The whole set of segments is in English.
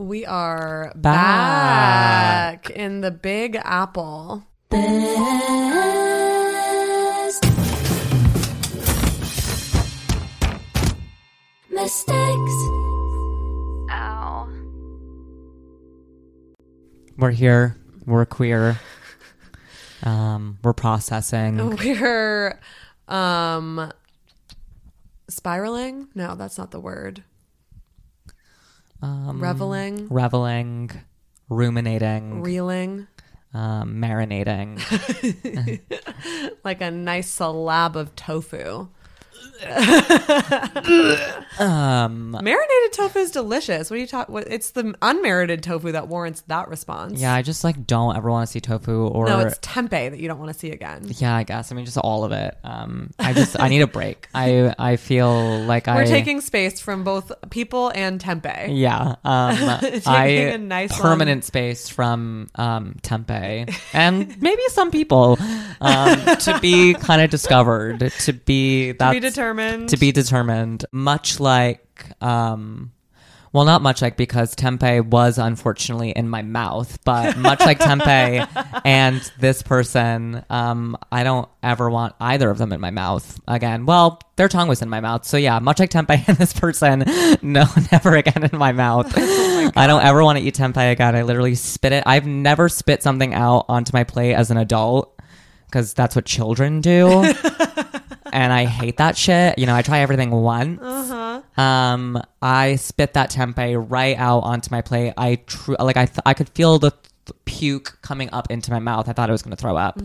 We are Back. back in the Big Apple. Best mistakes. Ow. We're here. We're queer. Um, we're processing. We're um spiraling? No, that's not the word. Um, Reveling, reveling, ruminating, reeling, um, marinating. like a nice slab of tofu. Um, Marinated tofu is delicious. What are you talking? It's the unmerited tofu that warrants that response. yeah, I just like don't ever want to see tofu or. No, it's tempeh that you don't want to see again. yeah, I guess. I mean, just all of it. Um, I just I need a break. I I feel like I We're taking space from both people and tempeh. Yeah. Um, Taking I a nice permanent space from um, tempeh and maybe some people um, to be kind of discovered, to be that's, To be determined. To be determined. Much like, um, well, not much like because tempeh was unfortunately in my mouth, but much like tempeh and this person, um, I don't ever want either of them in my mouth again. Well, their tongue was in my mouth, so yeah, much like tempeh and this person, no, never again in my mouth. I don't ever want to eat tempeh again. I literally spit it. I've never spit something out onto my plate as an adult because that's what children do. And I hate that shit. You know, I try everything once. Um, I spit that tempeh right out onto my plate. I tr- like I th- I could feel the th- puke coming up into my mouth. I thought I was going to throw up.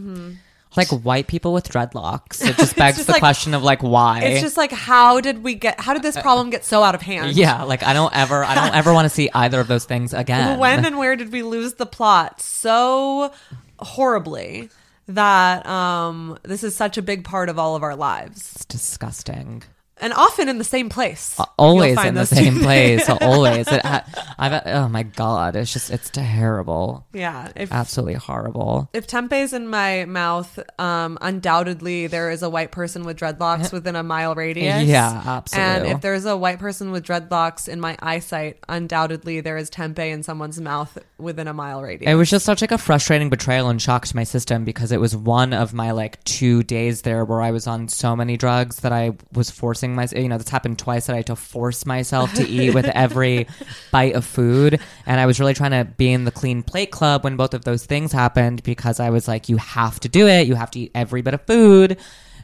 Like white people with dreadlocks. It just begs just the like- question of like why. It's just like how did we get? How did this problem get so out of hand? yeah, like I don't ever I don't ever want to see either of those things again. When and where did we lose the plot so horribly that um this is such a big part of all of our lives it's disgusting. And often in the same place. You'll Always in the same place. always. It ha- I've oh my god, it's just it's terrible. yeah. If Absolutely horrible. if tempeh tempeh's in my mouth, um, undoubtedly there is a white person with dreadlocks within a mile radius. Yeah, absolutely. And if there's a white person with dreadlocks in my eyesight, undoubtedly there is tempeh in someone's mouth within a mile radius. It was just such like a frustrating betrayal and shock to my system because it was one of my like two days there where I was on so many drugs that I was forcing my you know this happened twice that I had to force myself to eat with every bite of food and I was really trying to be in the clean plate club when both of those things happened because I was like you have to do it you have to eat every bit of food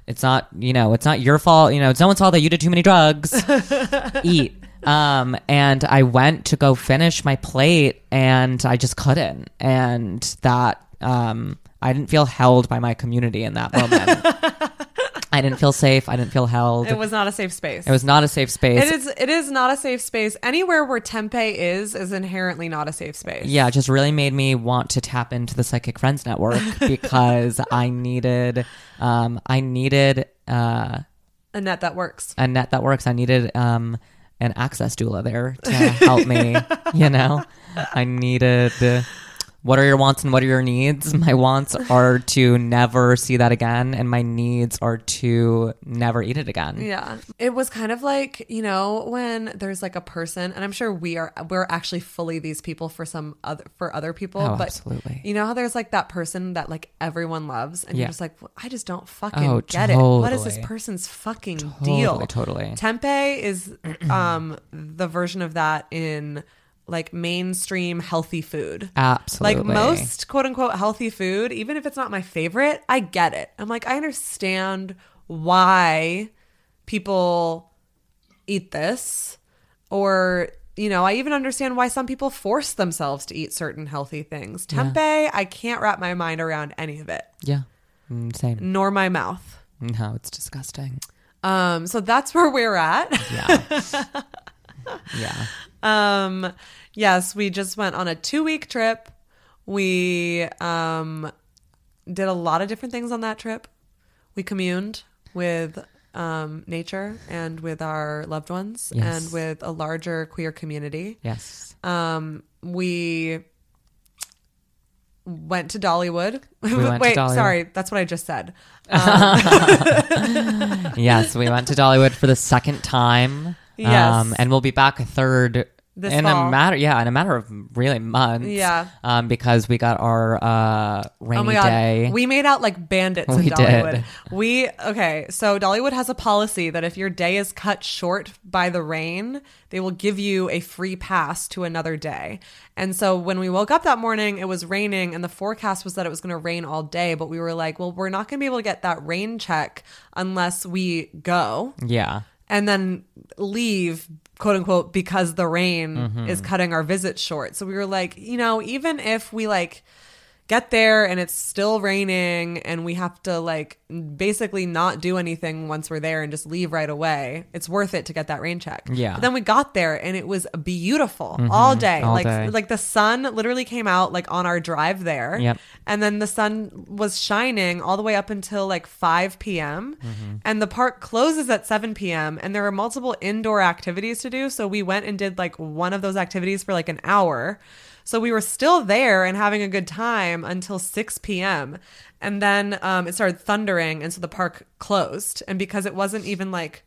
it's not you know it's not your fault you know it's no one's fault that you did too many drugs eat. Um, and I went to go finish my plate and I just couldn't. And that, um, I didn't feel held by my community in that moment. I didn't feel safe. I didn't feel held. it was not a safe space. It was not a safe space. It is. It is not a safe space. Anywhere where tempeh is is inherently not a safe space. yeah, it just really made me want to tap into the Psychic Friends Network because I needed, um, I needed, uh, a net that works. a net that works. I needed um, an access doula there to help me. you know, I needed. What are your wants and what are your needs? My wants are to never see that again, and my needs are to never eat it again. Yeah. It was kind of like, you know, when there's like a person and I'm sure we are we're actually fully these people for some other for other people, Oh, but absolutely. you know how there's like that person that like everyone loves and Yeah. you're just like, well, I just don't fucking Oh, get it. What is this person's fucking deal? totally. Tempeh is um the version of that in like mainstream healthy food. Absolutely. Like most quote unquote healthy food, even if it's not my favorite, I get it. I'm like, I understand why people eat this. Or, you know, I even understand why some people force themselves to eat certain healthy things. Tempeh, I can't wrap my mind around any of it, Yeah. Mm, Same. nor my mouth. No, it's disgusting. Um, so that's where we're at. Yeah. yeah. Um, yes, we just went on a two week trip. We um, did a lot of different things on that trip. We communed with um, nature and with our loved ones Yes. and with a larger queer community. Yes. Um, we went to Dollywood. went to Wait, Dollywood. sorry, that's what I just said. yes, we went to Dollywood for the second time. Yes. Um, and we'll be back a third this in fall. a matter, yeah, in a matter of really months. Yeah. Um, because we got our uh rainy Oh my god, day. we made out like bandits We in Dollywood. did. We okay, so Dollywood has a policy that if your day is cut short by the rain, they will give you a free pass to another day. And so when we woke up that morning, it was raining, and the forecast was that it was going to rain all day. But we were like, well, we're not going to be able to get that rain check unless we go yeah. And then leave quote unquote because the rain Mm-hmm. is cutting our visit short so we were like you know even if we like get there and it's still raining and we have to like basically not do anything once we're there and just leave right away it's worth it to get that rain check Yeah. but then we got there and it was beautiful all day Mm-hmm. all like day. like the sun literally came out like on our drive there Yep. and then the sun was shining all the way up until like 5 p.m. Mm-hmm. And the park closes at 7 p.m. And there are multiple indoor activities to do. So we went and did like one of those activities for like an hour. So we were still there and having a good time until 6 p.m. And then um, it started thundering. And so the park closed. And because it wasn't even like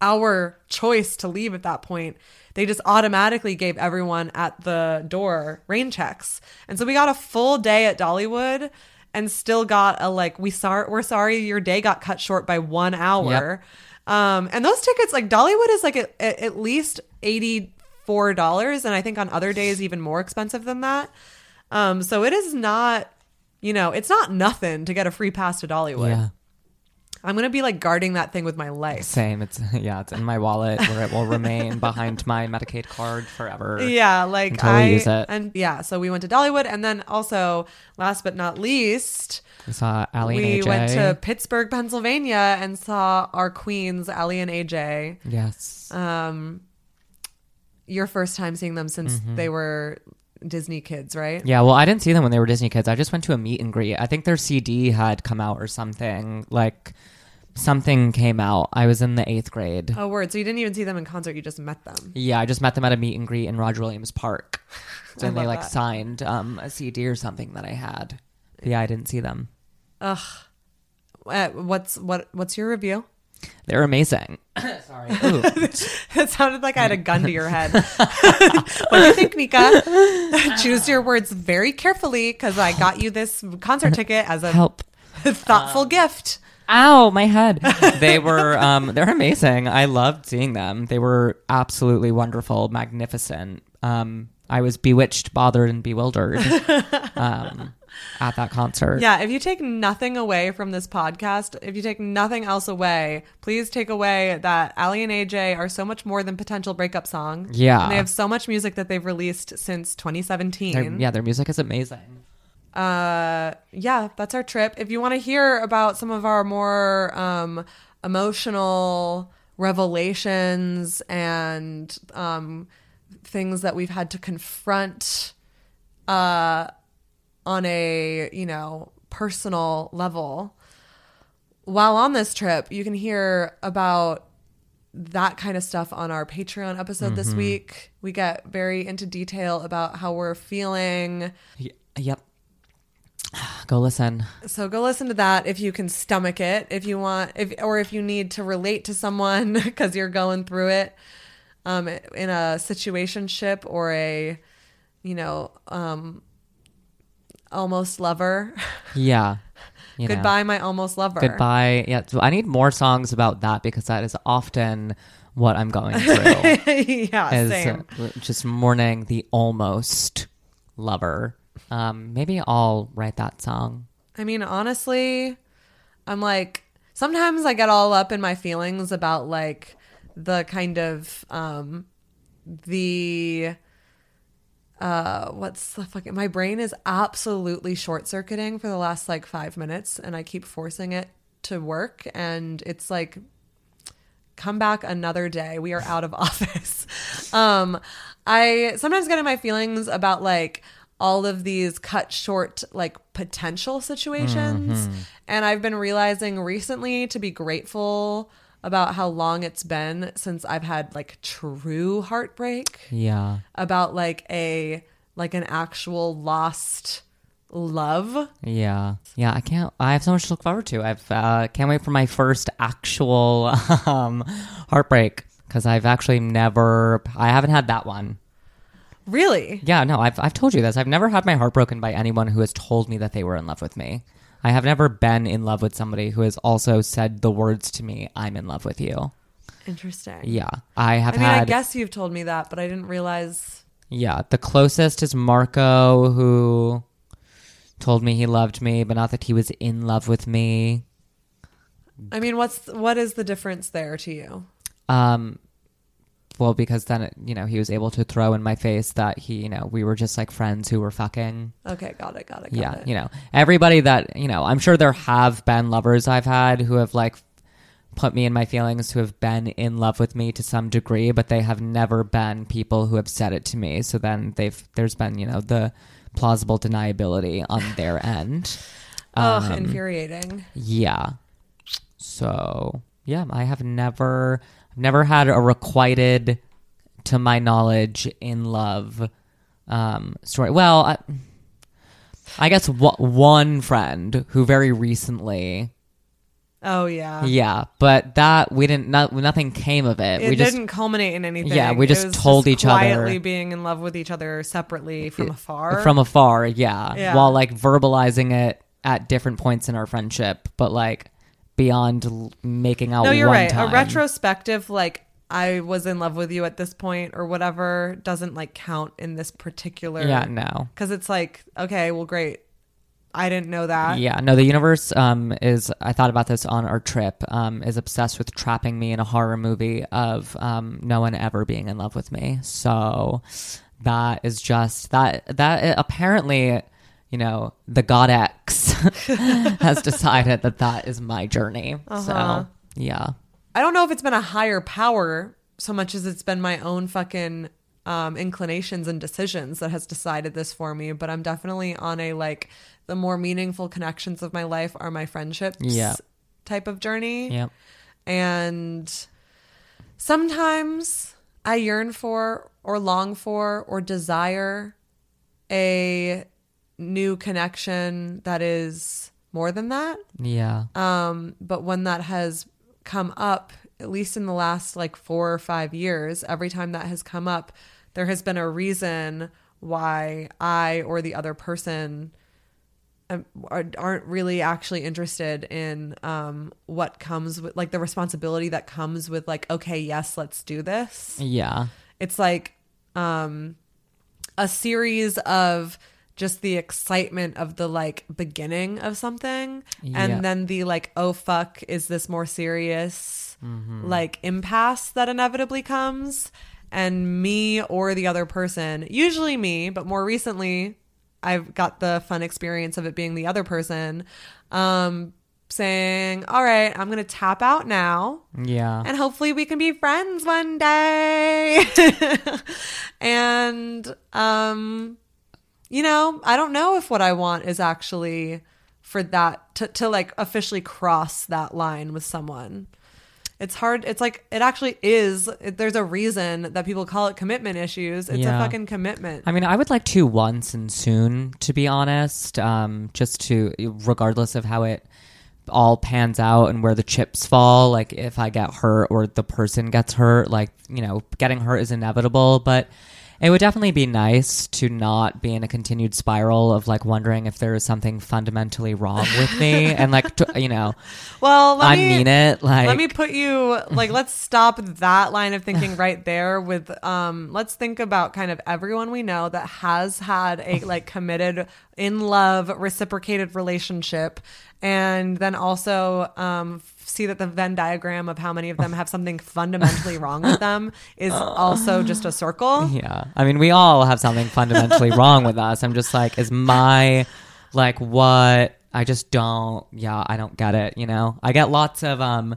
our choice to leave at that point. They just automatically gave everyone at the door rain checks. And so we got a full day at Dollywood and still got a like we sorry we're sorry your day got cut short by 1 hour. Um and those tickets like Dollywood is like at, at least $84 and I think on other days even more expensive than that. Um so it is not you know, it's not nothing to get a free pass to Dollywood. Yeah. I'm going to be like guarding that thing with my life. Same. It's yeah. It's in my wallet where it will remain behind my Medicaid card forever. Yeah, like Until I use it. and yeah, so we went to Dollywood, and then also last but not least, We saw Aly we and AJ. went to Pittsburgh, Pennsylvania, and saw our queens, Aly and AJ. yes. Um, your first time seeing them since Mm-hmm. they were Disney kids, right? Yeah, well, I didn't see them when they were Disney kids. I just went to a meet and greet. I think their CD had come out or something. Like something came out. I was in the eighth grade. Oh, word! So you didn't even see them in concert; you just met them. Yeah, I just met them at a meet and greet in Roger Williams Park. I and they like that. signed um, a CD or something that I had. But yeah, I didn't see them. Uh, what's what? What's your review? They're amazing. Sorry. Ooh. It sounded like I had a gun to your head. what do you think, Nika? Choose your words very carefully because I got you this concert ticket as a Help. thoughtful gift. Ow, my head. they were um they're amazing. I loved seeing them. They were absolutely wonderful, magnificent. Um I was bewitched, bothered, and bewildered um, at that concert. Yeah, if you take nothing away from this podcast, if you take nothing else away, please take away that Aly and AJ are so much more than potential breakup song. Yeah. And they have so much music that they've released since Their- 2017. yeah, their music is amazing. uh yeah that's our trip if you want to hear about some of our more um emotional revelations and um things that we've had to confront uh on a you know personal level while on this trip you can hear about that kind of stuff on our Patreon episode this week. We get very into detail about how we're feeling, Y- yep. Go listen. So go listen to that if you can stomach it, if you want, if or if you need to relate to someone because you're going through it, um, in a situationship or a, you know, um, almost lover. Yeah. You know. Goodbye, my almost lover. Goodbye. Yeah. So I need more songs about that because that is often what I'm going through. yeah, is same. uh, just mourning the almost lover. Um, maybe I'll write that song. I mean, honestly, I'm like sometimes I get all up in my feelings about like the kind of um the uh what's the fucking my brain is absolutely short circuiting for the last like 5 minutes and I keep forcing it to work and it's like come back another day. We are out of office. Um, I sometimes get in my feelings about like all of these cut short like potential situations. And I've been realizing recently to be grateful about how long it's been since I've had like true heartbreak Yeah. about like a like an actual lost love. Yeah. Yeah. I can't, I have so much to look forward to. I've, uh, can't wait for my first actual, um, heartbreak because I've actually never, I haven't had that one. Really? Yeah, no, I've I've told you this. I've never had my heart broken by anyone who has told me that they were in love with me. I have never been in love with somebody who has also said the words to me, "I'm in love with you." Interesting. Yeah, I have I mean, had. I guess you've told me that, but I didn't realize. Yeah, the closest is Marco, who told me he loved me, but not that he was in love with me. I mean, what's what is the difference there to you? Um, well, because then it, you know he was able to throw in my face that he, you know, we were just like friends who were fucking. Okay, got it, got it, got yeah, it. you know, everybody that you know, I'm sure there have been lovers I've had who have like put me in my feelings, who have been in love with me to some degree, but they have never been people who have said it to me. So then they've there's been you know the plausible deniability on their end. Um, infuriating. Yeah. So yeah, I have never I've never had a requited, to my knowledge, in love um, story. Well, I, I guess w- one friend who very recently, Oh yeah. yeah, but that we didn't. No, nothing came of it. It we just didn't culminate in anything. Yeah, we just told each other- quietly being in love with each other separately from afar. from afar, yeah, Yeah. while like verbalizing it at different points in our friendship, but like beyond l- making out. no, you're right. time. A retrospective, like I was in love with you at this point or whatever, doesn't like count in this particular. Yeah, no. Because it's like, okay, well, great. I didn't know that. Yeah, no, the universe um, is, I thought about this on our trip, um, is obsessed with trapping me in a horror movie of um, no one ever being in love with me. So that is just, that, that apparently, you know, the God X has decided that that is my journey. Uh-huh. So, yeah. I don't know if it's been a higher power so much as it's been my own fucking um, inclinations and decisions that has decided this for me. But I'm definitely on a like the more meaningful connections of my life are my friendships Yeah. type of journey. Yep. And sometimes I yearn for or long for or desire a new connection that is more than that. Yeah. Um, but when that has come up, at least in the last like four or five years, every time that has come up, there has been a reason why I or the other person um, are- aren't really actually interested in um, what comes with like the responsibility that comes with like, okay, yes, let's do this Yeah. it's like um a series of just the excitement of the like beginning of something and then the like oh fuck is this more serious like impasse that inevitably comes and me or the other person usually me but more recently i've got the fun experience of it being the other person um saying all right i'm gonna tap out now Yeah. and hopefully we can be friends one day. and um you know, I don't know if what I want is actually for that to to like officially cross that line with someone. It's hard. It's like it actually is. It, there's a reason that people call it commitment issues. It's Yeah. a fucking commitment. I mean, I would like to once and soon, to be honest, um, just to, regardless of how it all pans out and where the chips fall, like if I get hurt or the person gets hurt, like, you know, getting hurt is inevitable, but it would definitely be nice to not be in a continued spiral of like wondering if there is something fundamentally wrong with me and like, to, you know, well, let I me, mean it. Like, let me put you like let's stop that line of thinking right there with um let's think about kind of everyone we know that has had a like committed in love reciprocated relationship and then also um see that the Venn diagram of how many of them have something fundamentally wrong with them is also just a circle. Yeah. I mean, we all have something fundamentally wrong with us. I'm just like, is my, like, what? I just don't, yeah, I don't get it, you know? I get lots of, um,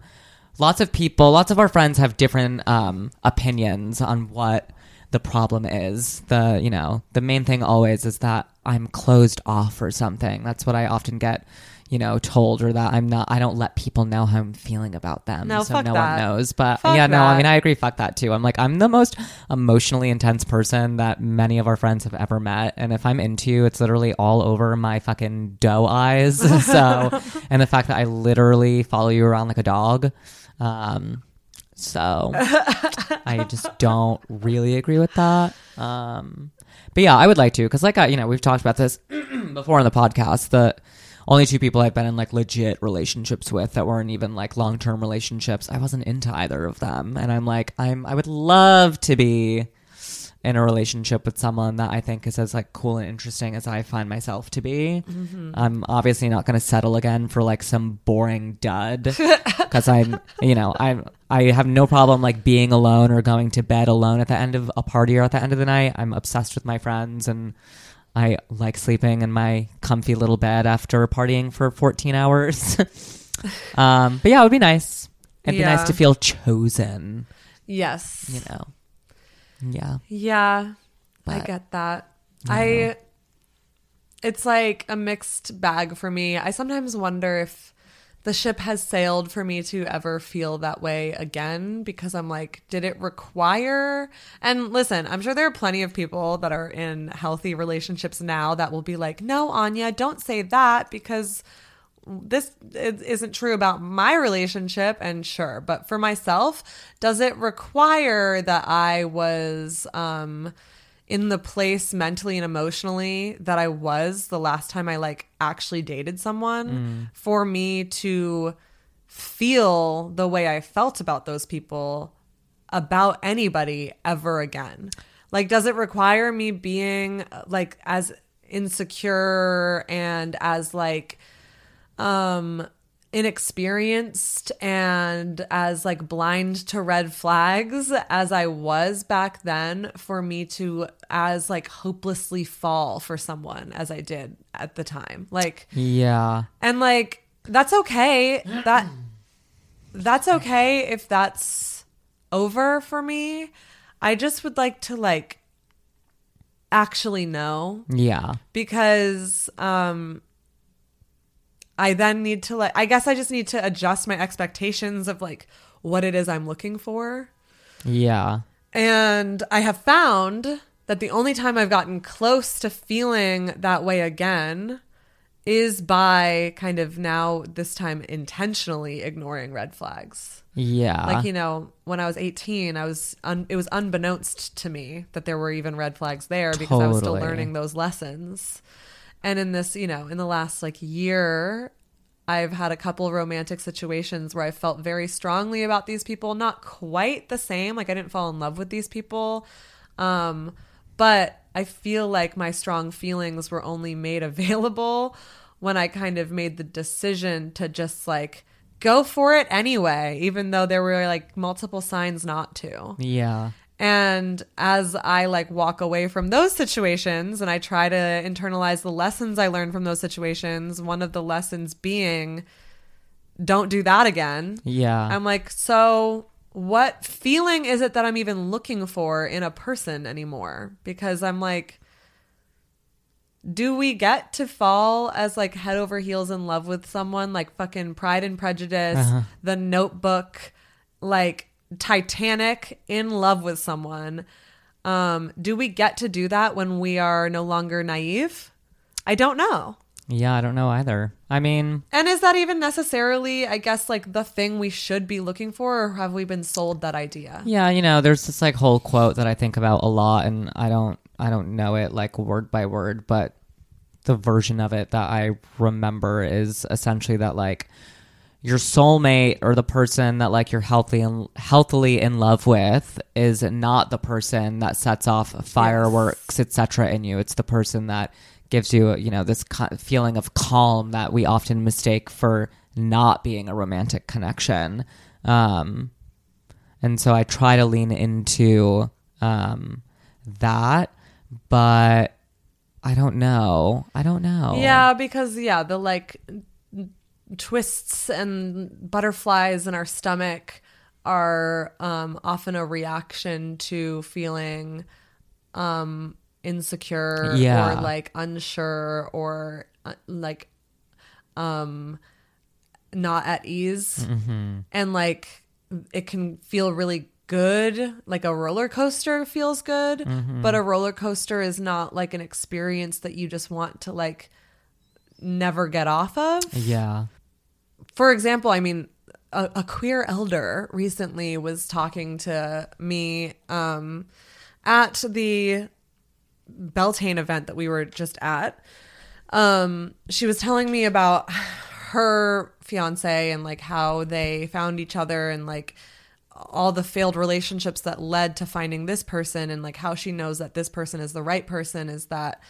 lots of people, lots of our friends have different, um, opinions on what the problem is. The, you know, the main thing always is that I'm closed off or something. That's what I often get. You know, told or that I'm not. I don't let people know how I'm feeling about them, No, so fuck no that. one knows. But Fuck yeah, no, I mean, I agree. Fuck that too. I'm like, I'm the most emotionally intense person that many of our friends have ever met. And if I'm into you, it's literally all over my fucking doe eyes. so, and the fact that I literally follow you around like a dog. Um, so I just don't really agree with that. Um, but yeah, I would like to because, like, I, you know, we've talked about this before on the podcast. The only two people I've been in like legit relationships with that weren't even like long term relationships. I wasn't into either of them, and I'm like, I'm I would love to be in a relationship with someone that I think is as like cool and interesting as I find myself to be. I'm obviously not going to settle again for like some boring dud because I'm, you know, I'm I have no problem like being alone or going to bed alone at the end of a party or at the end of the night. I'm obsessed with my friends and I like sleeping in my comfy little bed after partying for 14 hours. um, but yeah, it would be nice. It'd be nice to feel chosen, Yes. you know. Yeah. Yeah, I get that. I it's like a mixed bag for me. I sometimes wonder if the ship has sailed for me to ever feel that way again because I'm like, did it require? And listen, I'm sure there are plenty of people that are in healthy relationships now that will be like, no, Anya, don't say that because this is- isn't true about my relationship and sure but for myself does it require that i was um in the place mentally and emotionally that i was the last time i like actually dated someone? For me to feel the way i felt about those people about anybody ever again. Like does it require me being like as insecure and as like um inexperienced and as like blind to red flags as I was back then for me to as like hopelessly fall for someone as I did at the time. Like Yeah. and like that's okay. That that's okay if that's over for me. I just would like to like actually know Yeah. because um I then need to like I guess I just need to adjust my expectations of like what it is I'm looking for. Yeah. And I have found that the only time I've gotten close to feeling that way again is by kind of now this time intentionally ignoring red flags. Yeah. Like you know, when I was 18, I was un- it was unbeknownst to me that there were even red flags there because I was still learning those lessons. And in this, you know, in the last like year, I've had a couple romantic situations where I felt very strongly about these people, not quite the same, like I didn't fall in love with these people. Um, but I feel like my strong feelings were only made available when I kind of made the decision to just like go for it anyway, even though there were like multiple signs not to. yeah. And as I like walk away from those situations and I try to internalize the lessons I learned from those situations, one of the lessons being don't do that again. Yeah. I'm like, so what feeling is it that I'm even looking for in a person anymore? Because I'm like, do we get to fall as like head over heels in love with someone like fucking Pride and Prejudice, Uh-huh. The Notebook, like Titanic in love with someone? Um, do we get to do that when we are no longer naive? I don't know. yeah. I don't know either. I mean, And is that even necessarily, I guess, like the thing we should be looking for, or have we been sold that idea? yeah, you know, there's this like whole quote that I think about a lot and I don't I don't know it like word by word, but the version of it that I remember is essentially that like your soulmate or the person that like you're healthy and healthily in love with is not the person that sets off fireworks etc in you it's the person that gives you you know this feeling of calm that we often mistake for not being a romantic connection um and so I try to lean into um, that, but I don't know. I don't know. Yeah, because yeah, the like twists and butterflies in our stomach are um, often a reaction to feeling um, insecure Yeah. or like unsure or uh, like um, not at ease, Mm-hmm. and like it can feel really good like a roller coaster feels good Mm-hmm. but a roller coaster is not like an experience that you just want to like never get off of Yeah. For example i mean a, a queer elder recently was talking to me um at the Beltane event that we were just at, um, she was telling me about her fiance and like how they found each other and like all the failed relationships that led to finding this person and like how she knows that this person is the right person is that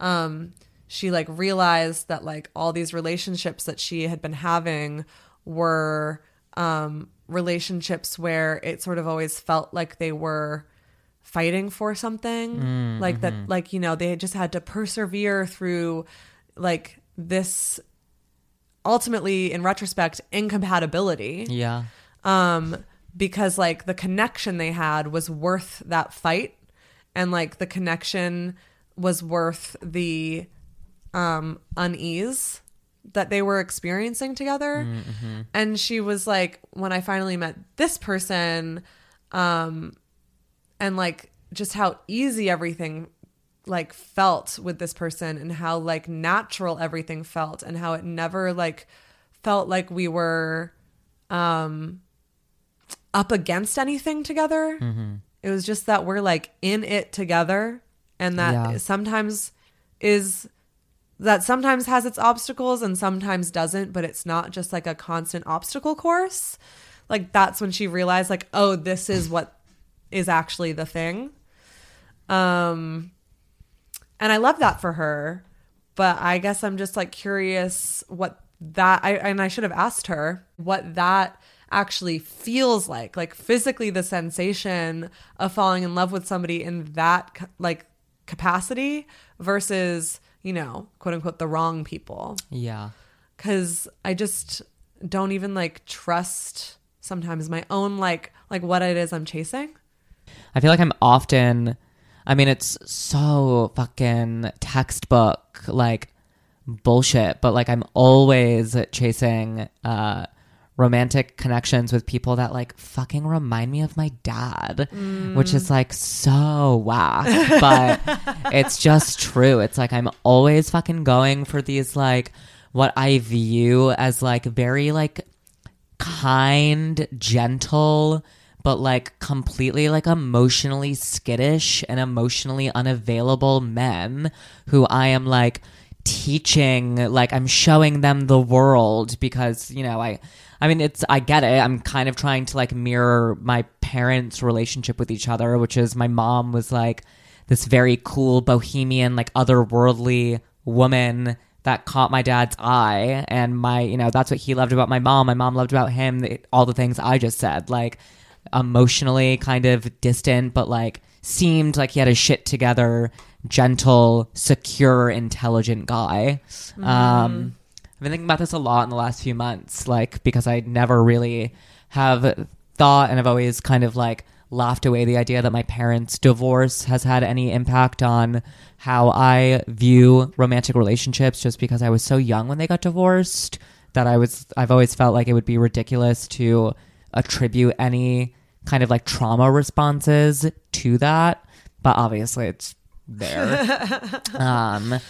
um she like realized that like all these relationships that she had been having were um relationships where it sort of always felt like they were fighting for something. Like that like you know they just had to persevere through like this ultimately in retrospect incompatibility. Yeah. um because like the connection they had was worth that fight. And like the connection was worth the um unease that they were experiencing together and she was like when i finally met this person um and like just how easy everything like felt with this person and how like natural everything felt and how it never like felt like we were um up against anything together. It was just that we're like in it together and that Yeah. sometimes is that sometimes has its obstacles and sometimes doesn't, but it's not just like a constant obstacle course. Like that's when she realized like, oh, this is what is actually the thing. Um and I love that for her, but I guess I'm just like curious what that I and I should have asked her what that actually feels like like physically the sensation of falling in love with somebody in that like capacity versus you know quote unquote the wrong people Yeah. because i just don't even like trust sometimes my own like like what it is i'm chasing I feel like I'm often, I mean, it's so fucking textbook, like bullshit, but like I'm always chasing uh, romantic connections with people that like fucking remind me of my dad, which is like so whack, but it's just true. It's like I'm always fucking going for these like what I view as like very like kind, gentle, but like completely like emotionally skittish and emotionally unavailable men who I am like teaching, like I'm showing them the world because, you know, I I mean it's I get it. I'm kind of trying to like mirror my parents' relationship with each other, which is my mom was like this very cool bohemian like otherworldly woman that caught my dad's eye. And my you know that's what he loved about my mom. My mom loved about him all the things i just said like emotionally kind of distant but like seemed like he had a shit together gentle secure intelligent guy. Um i've been thinking about this a lot in the last few months like because i never really have thought and i've always kind of like laughed away the idea that my parents' divorce has had any impact on how I view romantic relationships just because I was so young when they got divorced that I was I've always felt like it would be ridiculous to attribute any kind of like trauma responses to that but obviously it's there. Um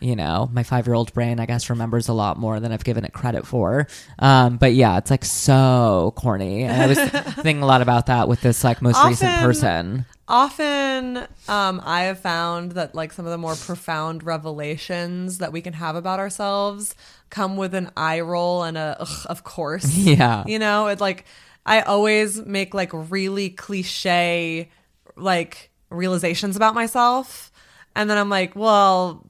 you know, my five year old brain, I guess, remembers a lot more than I've given it credit for. Um, but yeah, it's like so corny. And I was thinking a lot about that with this like most recent person. often um, i have found that like some of the more profound revelations that we can have about ourselves come with an eye roll and a Ugh, of course Yeah. you know it's like i always make like really cliche like realizations about myself and then i'm like well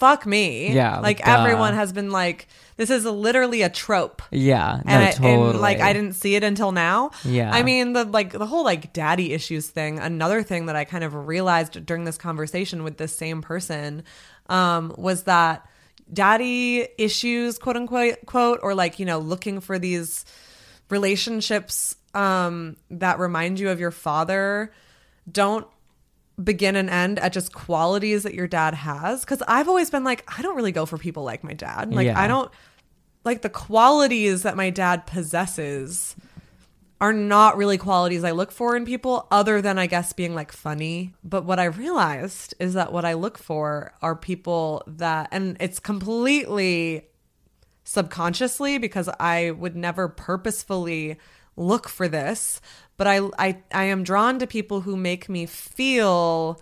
fuck me Yeah, like duh. everyone has been like this is literally a trope Yeah. No, and, I, totally. and like I didn't see it until now. Yeah. I mean the like the whole like daddy issues thing. Another thing that I kind of realized during this conversation with this same person um, was that daddy issues, quote unquote, quote, or like you know looking for these relationships um, that remind you of your father, don't begin and end at just qualities that your dad has because i've always been like i don't really go for people like my dad like Yeah. i don't like the qualities that my dad possesses are not really qualities I look for in people other than I guess being like funny. But what I realized is that what I look for are people that and it's completely subconsciously because I would never purposefully look for this, but I I I am drawn to people who make me feel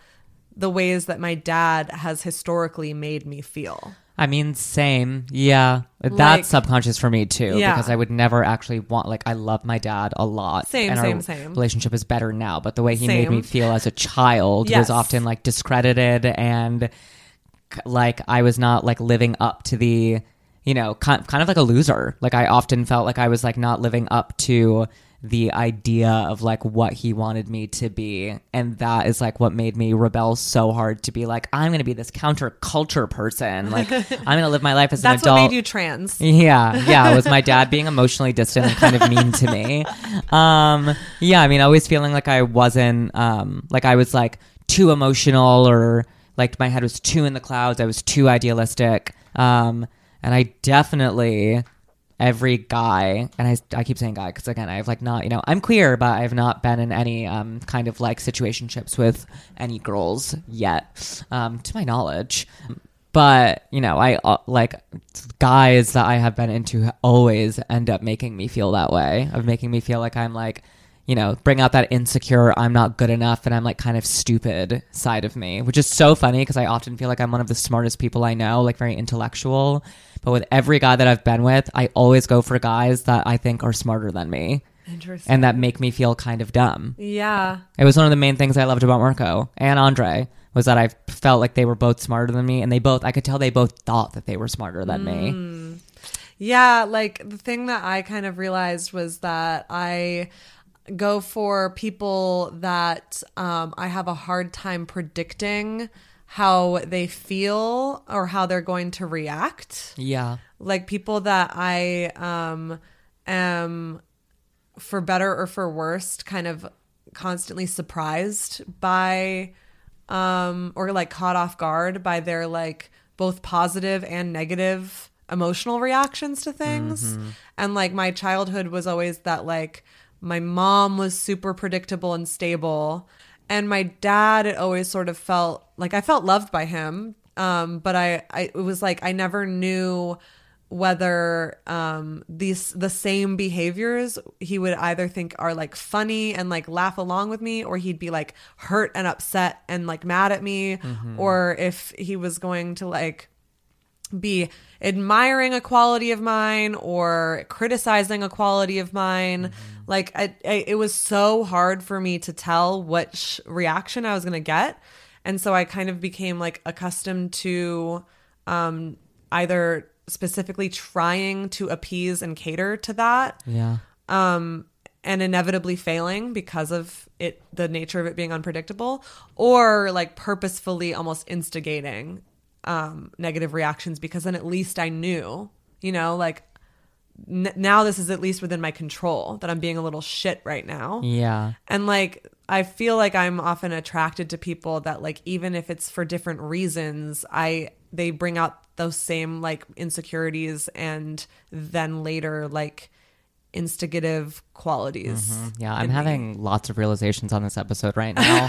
the ways that my dad has historically made me feel. I mean, same. Yeah. Like- That's subconscious for me too. Yeah. Because I would never actually want, like, I love my dad a lot. Same, and same, our same. Relationship is better now. But the way he made me feel as a child Yes. was often, like, discredited and, like, I was not, like, living up to the, you know, kind, kind of like a loser. Like, I often felt like I was, like, not living up to the idea of like what he wanted me to be and that is like what made me rebel so hard to be like i'm gonna be this counterculture person like i'm gonna live my life as That's an what adult made you trans. yeah, yeah. It was my dad being emotionally distant and kind of mean to me. Um, yeah, I mean, always feeling like I wasn't, um, like I was like too emotional or like my head was too in the clouds. I was too idealistic. Um, and I definitely, every guy, and I, I keep saying guy because again, I've like not, you know, I'm queer, but I've not been in any um, kind of like situationships with any girls yet, um, to my knowledge. But you know i uh, like guys that i have been into always end up making me feel that way of making me feel like i'm like you know bring out that insecure i'm not good enough and i'm like kind of stupid side of me which is so funny because i often feel like i'm one of the smartest people i know like very intellectual but with every guy that i've been with i always go for guys that i think are smarter than me Interesting. and that make me feel kind of dumb yeah. it was one of the main things I loved about Marco and Andre was that I felt like they were both smarter than me, and they both I could tell they both thought that they were smarter than Mm. me. Yeah, like the thing that I kind of realized was that I go for people that um, I have a hard time predicting how they feel or how they're going to react. Yeah, Like people that I um, am, for better or for worst, kind of constantly surprised by um or like caught off guard by their like both positive and negative emotional reactions to things. And like my childhood was always that like my mom was super predictable and stable and my dad it always sort of felt like i felt loved by him um but i, I it was like i never knew whether um these the same behaviors he would either think are like funny and like laugh along with me or he'd be like hurt and upset and like mad at me or if he was going to like be admiring a quality of mine or criticizing a quality of mine. Like I, I, it was so hard for me to tell which reaction I was going to get, and so I kind of became like accustomed to um, either specifically trying to appease and cater to that yeah, um, and inevitably failing because of it, the nature of it being unpredictable, or like purposefully almost instigating um, negative reactions because then at least I knew, you know, like n- now this is at least within my control that I'm being a little shit right now. yeah, And like, I feel like I'm often attracted to people that like, even if it's for different reasons, I, they bring out those same like insecurities and then later like instigative qualities. yeah. I'm me. having lots of realizations on this episode right now.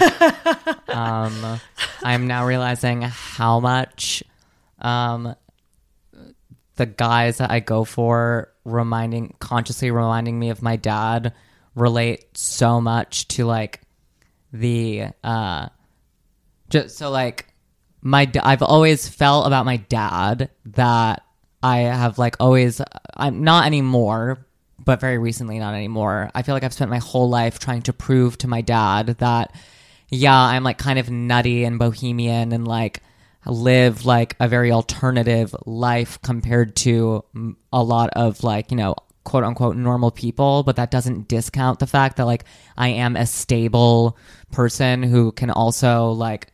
um, I'm now realizing how much um, the guys that I go for reminding consciously reminding me of my dad relate so much to like the uh just so like my I've always felt about my dad that I have like always I'm not anymore but very recently not anymore. I feel like I've spent my whole life trying to prove to my dad that yeah, I'm like kind of nutty and bohemian and like live like a very alternative life compared to a lot of like, you know, quote unquote normal people, but that doesn't discount the fact that like I am a stable person who can also like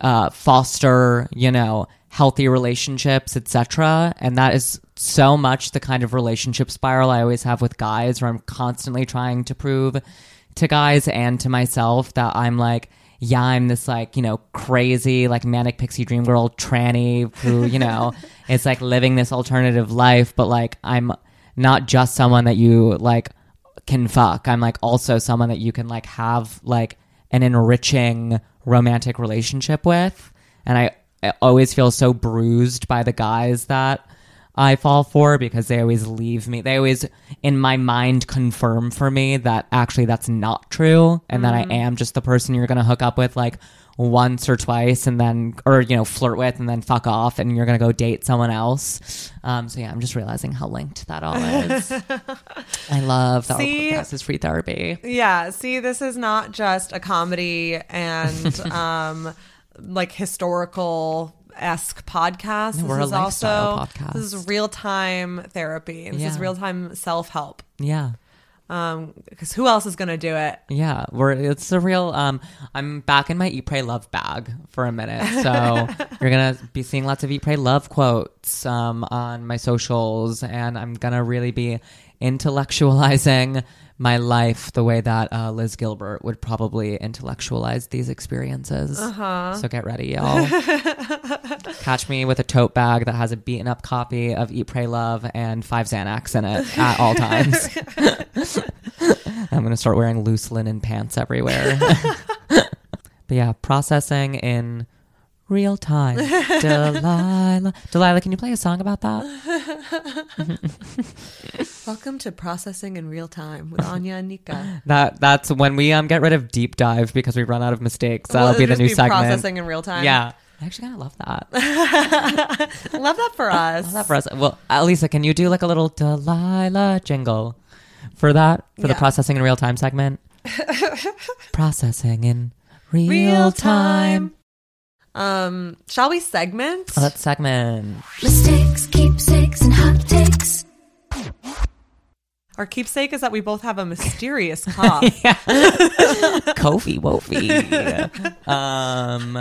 uh, foster, you know, healthy relationships, etc. And that is so much the kind of relationship spiral I always have with guys, where I'm constantly trying to prove to guys and to myself that I'm like, yeah, I'm this like, you know, crazy, like manic pixie dream girl tranny who, you know, is like living this alternative life, but like I'm not just someone that you like can fuck. I'm like also someone that you can like have like an enriching romantic relationship with. And I, I always feel so bruised by the guys that I fall for because they always leave me. They always, in my mind, confirm for me that actually that's not true and that I am just the person you're going to hook up with like once or twice and then, or, you know, flirt with and then fuck off and you're going to go date someone else. Um, so yeah, I'm just realizing how linked that all is. I love that See? podcast is free therapy. Yeah, see, this is not just a comedy and um like historical esque podcast. No, this we're a is lifestyle also podcast. this is real time therapy. This is real time self help. Yeah. Um, because who else is gonna do it? Yeah, we're it's a real um I'm back in my Eat Pray Love bag for a minute. So you're gonna be seeing lots of Eat Pray Love quotes um on my socials and I'm gonna really be intellectualizing my life the way that uh, Liz Gilbert would probably intellectualize these experiences. Uh-huh. So get ready, y'all. Catch me with a tote bag that has a beaten up copy of Eat Pray Love and five Xanax in it at all times. I'm gonna start wearing loose linen pants everywhere. but yeah, processing in real time. Delilah, Delilah, can you play a song about that? Welcome to processing in real time with Anya and Nika. That that's when we um get rid of deep dive because we run out of mistakes. That'll Will be the new be segment. Processing in real time. Yeah, I actually kind of love that. love that for us. Love that for us. Well, Elisa, can you do like a little Delilah jingle for that for the processing in real time segment? processing in real, Real time. time. Um, shall we segment? Oh, that segment. Mistakes, keepsakes, and hot takes. Our keepsake is that we both have a mysterious cough. Kofi Wofi. um,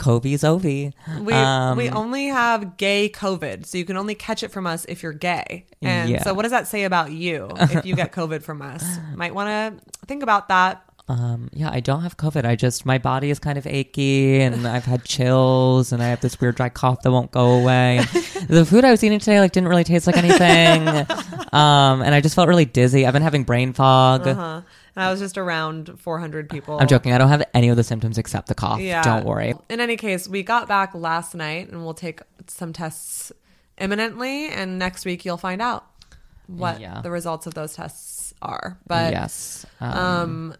Kofi's Ovi. We um, we only have gay COVID, so you can only catch it from us if you're gay. And Yeah. so, what does that say about you if you get COVID from us? Might want to think about that. Um, yeah, I don't have COVID. I just my body is kind of achy, and I've had chills, and I have this weird dry cough that won't go away. The food I was eating today like didn't really taste like anything, um, and I just felt really dizzy. I've been having brain fog. Uh-huh. And I was just around 400 people. I'm joking. I don't have any of the symptoms except the cough. Yeah. Don't worry. In any case, we got back last night, and we'll take some tests imminently. And next week, you'll find out what Yeah. the results of those tests are. But yes. Um, um,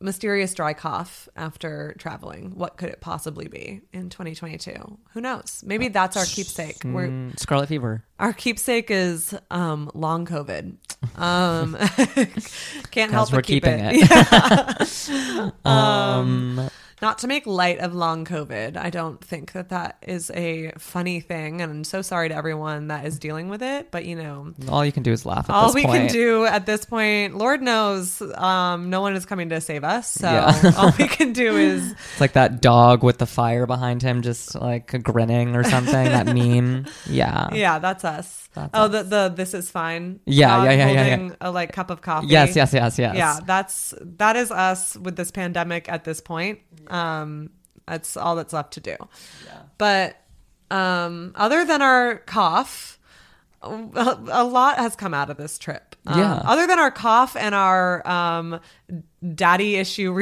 mysterious dry cough after traveling. What could it possibly be in 2022? Who knows? Maybe that's our keepsake. We're, mm, Scarlet fever. our keepsake is um, long COVID. Um, can't help we're but keep keeping it. it. Yeah. Um, Not to make light of long COVID. I don't think that that is a funny thing, and I'm so sorry to everyone that is dealing with it. But you know, all you can do is laugh. At all we point. can do at this point, Lord knows, um, no one is coming to save us. So Yeah. all we can do is It's like that dog with the fire behind him, just like grinning or something. that meme. Yeah. yeah, that's us. That's oh, the the this is fine. Yeah, yeah, yeah, yeah, yeah. A like cup of coffee. Yes. Yes. Yes. Yes. Yeah, that's that is us with this pandemic at this point. Um, that's all that's left to do. But um, other than our cough, a, a lot has come out of this trip. Um, Yeah. Other than our cough and our um, daddy issue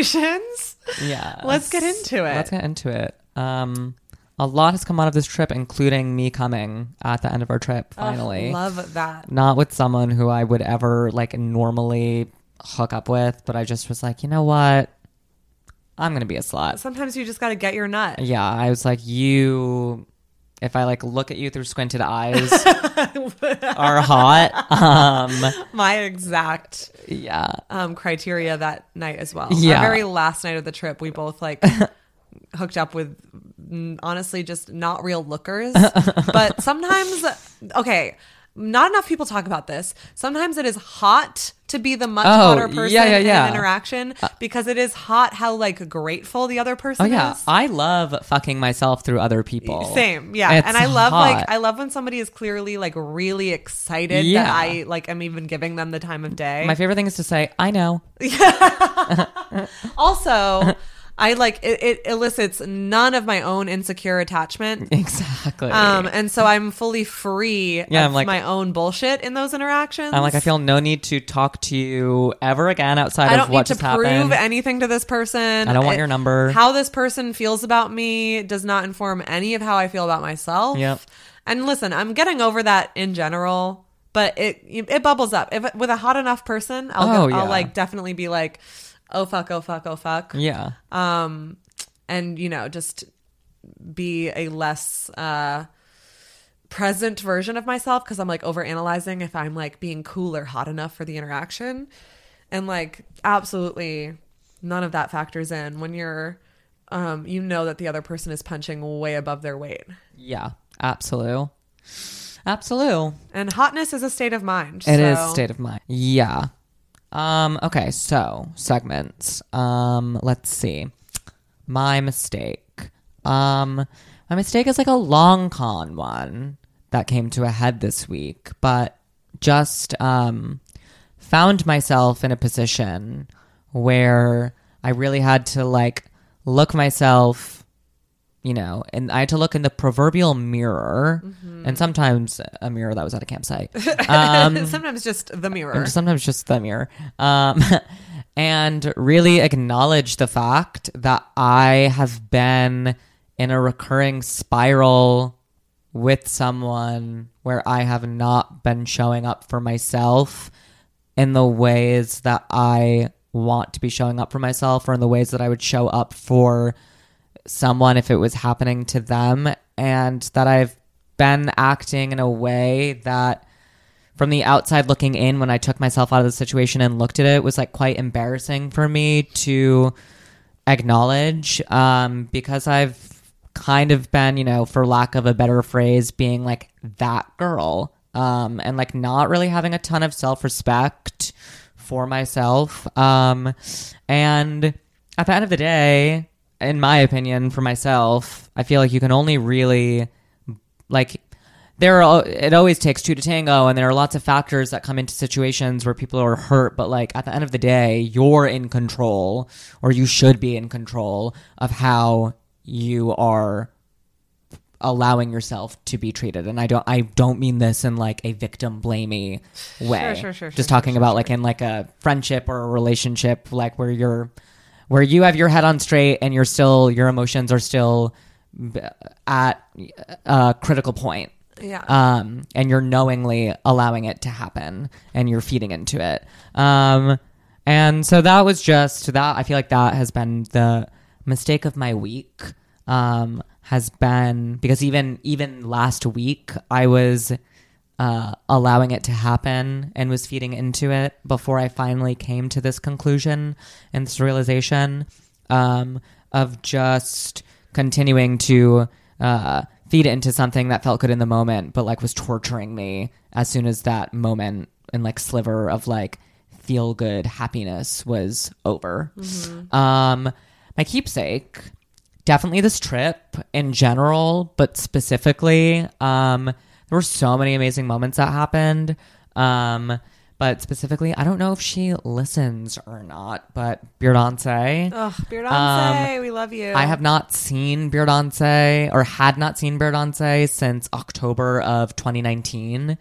realizations. Yeah. Let's get into it. Let's get into it. Um, a lot has come out of this trip, including me coming at the end of our trip. Finally, Love that. not with someone who I would ever like normally hook up with, but I just was like, you know what? I'm gonna be a slut. Sometimes you just got to get your nut. Yeah, I was like, you. If I like look at you through squinted eyes, are hot. Um, My exact yeah, um, criteria that night as well. Yeah. Our very last night of the trip, we both like hooked up with honestly just not real lookers. but sometimes, okay, not enough people talk about this. Sometimes it is hot to be the much Oh, hotter person yeah, yeah, in yeah. an interaction uh, because it is hot how like grateful the other person oh yeah. is. I love fucking myself through other people. Same, yeah, It's and I love like. I love when somebody is clearly like really excited Yeah. that I like am even giving them the time of day. My favorite thing is to say, "I know." Also, I like it, it elicits none of my own insecure attachment. Exactly. Um, and so I'm fully free Yeah, of I'm like- my own bullshit in those interactions. I'm like, I feel no need to talk to you ever again outside I of don't what need to just prove happened. anything to this person. I don't want It- your number. How this person feels about me does not inform any of how I feel about myself. Yep. And listen, I'm getting over that in general, but it it bubbles up. If with a hot enough person, I'll Oh, go, yeah. I'll like definitely be like, oh fuck, oh fuck, oh fuck, Yeah. um, and you know just be a less uh present version of myself because I'm like over analyzing if I'm like being cool or hot enough for the interaction, and like absolutely none of that factors in when you're um you know that the other person is punching way above their weight. Yeah. Absolute. Absolute. And hotness is a state of mind. It is so- state of mind. Yeah. Um, okay, so segments. Um, let's see. My mistake. Um, my mistake is like a long con one that came to a head this week, but just um found myself in a position where I really had to like look myself you know, and I had to look in the proverbial mirror, and sometimes a mirror that was at a campsite. Um, Sometimes just the mirror. sometimes just the mirror. Um, and really acknowledge the fact that I have been in a recurring spiral with someone where I have not been showing up for myself in the ways that I want to be showing up for myself or in the ways that I would show up for someone if it was happening to them and that I've been acting in a way that from the outside looking in when I took myself out of the situation and looked at it was like quite embarrassing for me to acknowledge um, because I've kind of been, you know, for lack of a better phrase, being like that girl um, and like not really having a ton of self respect for myself. Um, and at the end of the day, in my opinion, for myself, I feel like you can only really like there are it always takes two to tango and there are lots of factors that come into situations where people are hurt but like at the end of the day you're in control or you should be in control of how you are allowing yourself to be treated. And i don't i don't mean this in like a victim blamey way. sure, sure, sure, just talking about like in like a friendship or a relationship like where you're where you have your head on straight and you're still your emotions are still at a critical point yeah. um, and you're knowingly allowing it to happen and you're feeding into it. Um, and so that was just that. I feel like that has been the mistake of my week. Um, has been because even even last week I was uh, allowing it to happen and was feeding into it before I finally came to this conclusion and this realization um, of just continuing to uh, feed into something that felt good in the moment, but like was torturing me as soon as that moment and like sliver of like feel good happiness was over. Um, my keepsake, definitely this trip in general, but specifically, um, there were so many amazing moments that happened. Um, but specifically, I don't know if she listens or not, but Beardance. Ugh, Beardance, um, we love you. I have not seen Beardance or had not seen Beardance since October of 2019.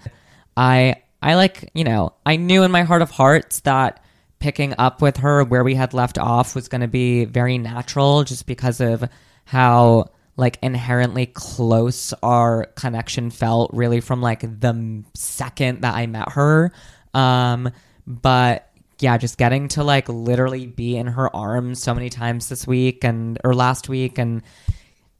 I I like, you know, I knew in my heart of hearts that picking up with her where we had left off was going to be very natural just because of how like inherently close our connection felt really from like the second that I met her. Um but yeah, just getting to like literally be in her arms so many times this week and or last week and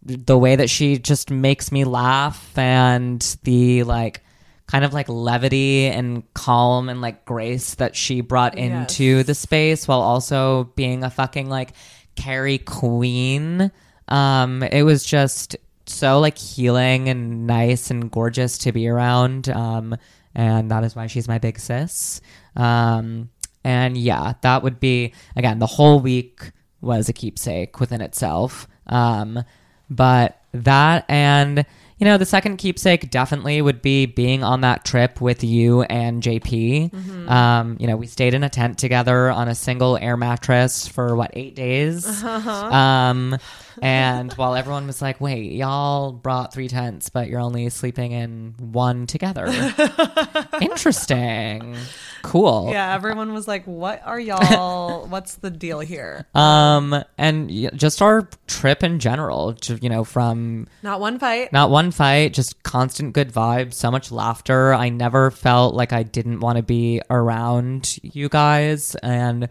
the way that she just makes me laugh and the like kind of like levity and calm and like grace that she brought into the space while also being a fucking like Carrie queen. Um, it was just so like healing and nice and gorgeous to be around. Um, and that is why she's my big sis. Um, and yeah, that would be again the whole week was a keepsake within itself. Um, but that and you know the second keepsake definitely would be being on that trip with you and JP. Um, you know we stayed in a tent together on a single air mattress for what eight days. Um, and while everyone was like, "Wait, y'all brought three tents, but you're only sleeping in one together." Interesting. Cool. Yeah, everyone was like, "What are y'all? What's the deal here?" Um, and just our trip in general, to, you know, from Not one fight. not one one fight, just constant good vibes, so much laughter. I never felt like I didn't want to be around you guys. And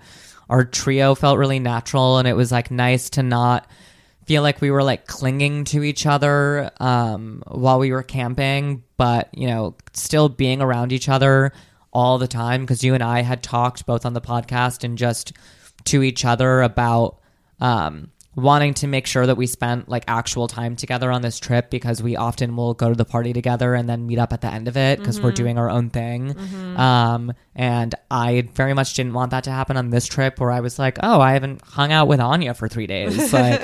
our trio felt really natural. And it was like nice to not feel like we were like clinging to each other um, while we were camping, but, you know, still being around each other all the time because you and I had talked both on the podcast and just to each other about um, wanting to make sure that we spent like actual time together on this trip because we often will go to the party together and then meet up at the end of it because we're doing our own thing. Um, and I very much didn't want that to happen on this trip where I was like, oh, I haven't hung out with Anya for three days. Like,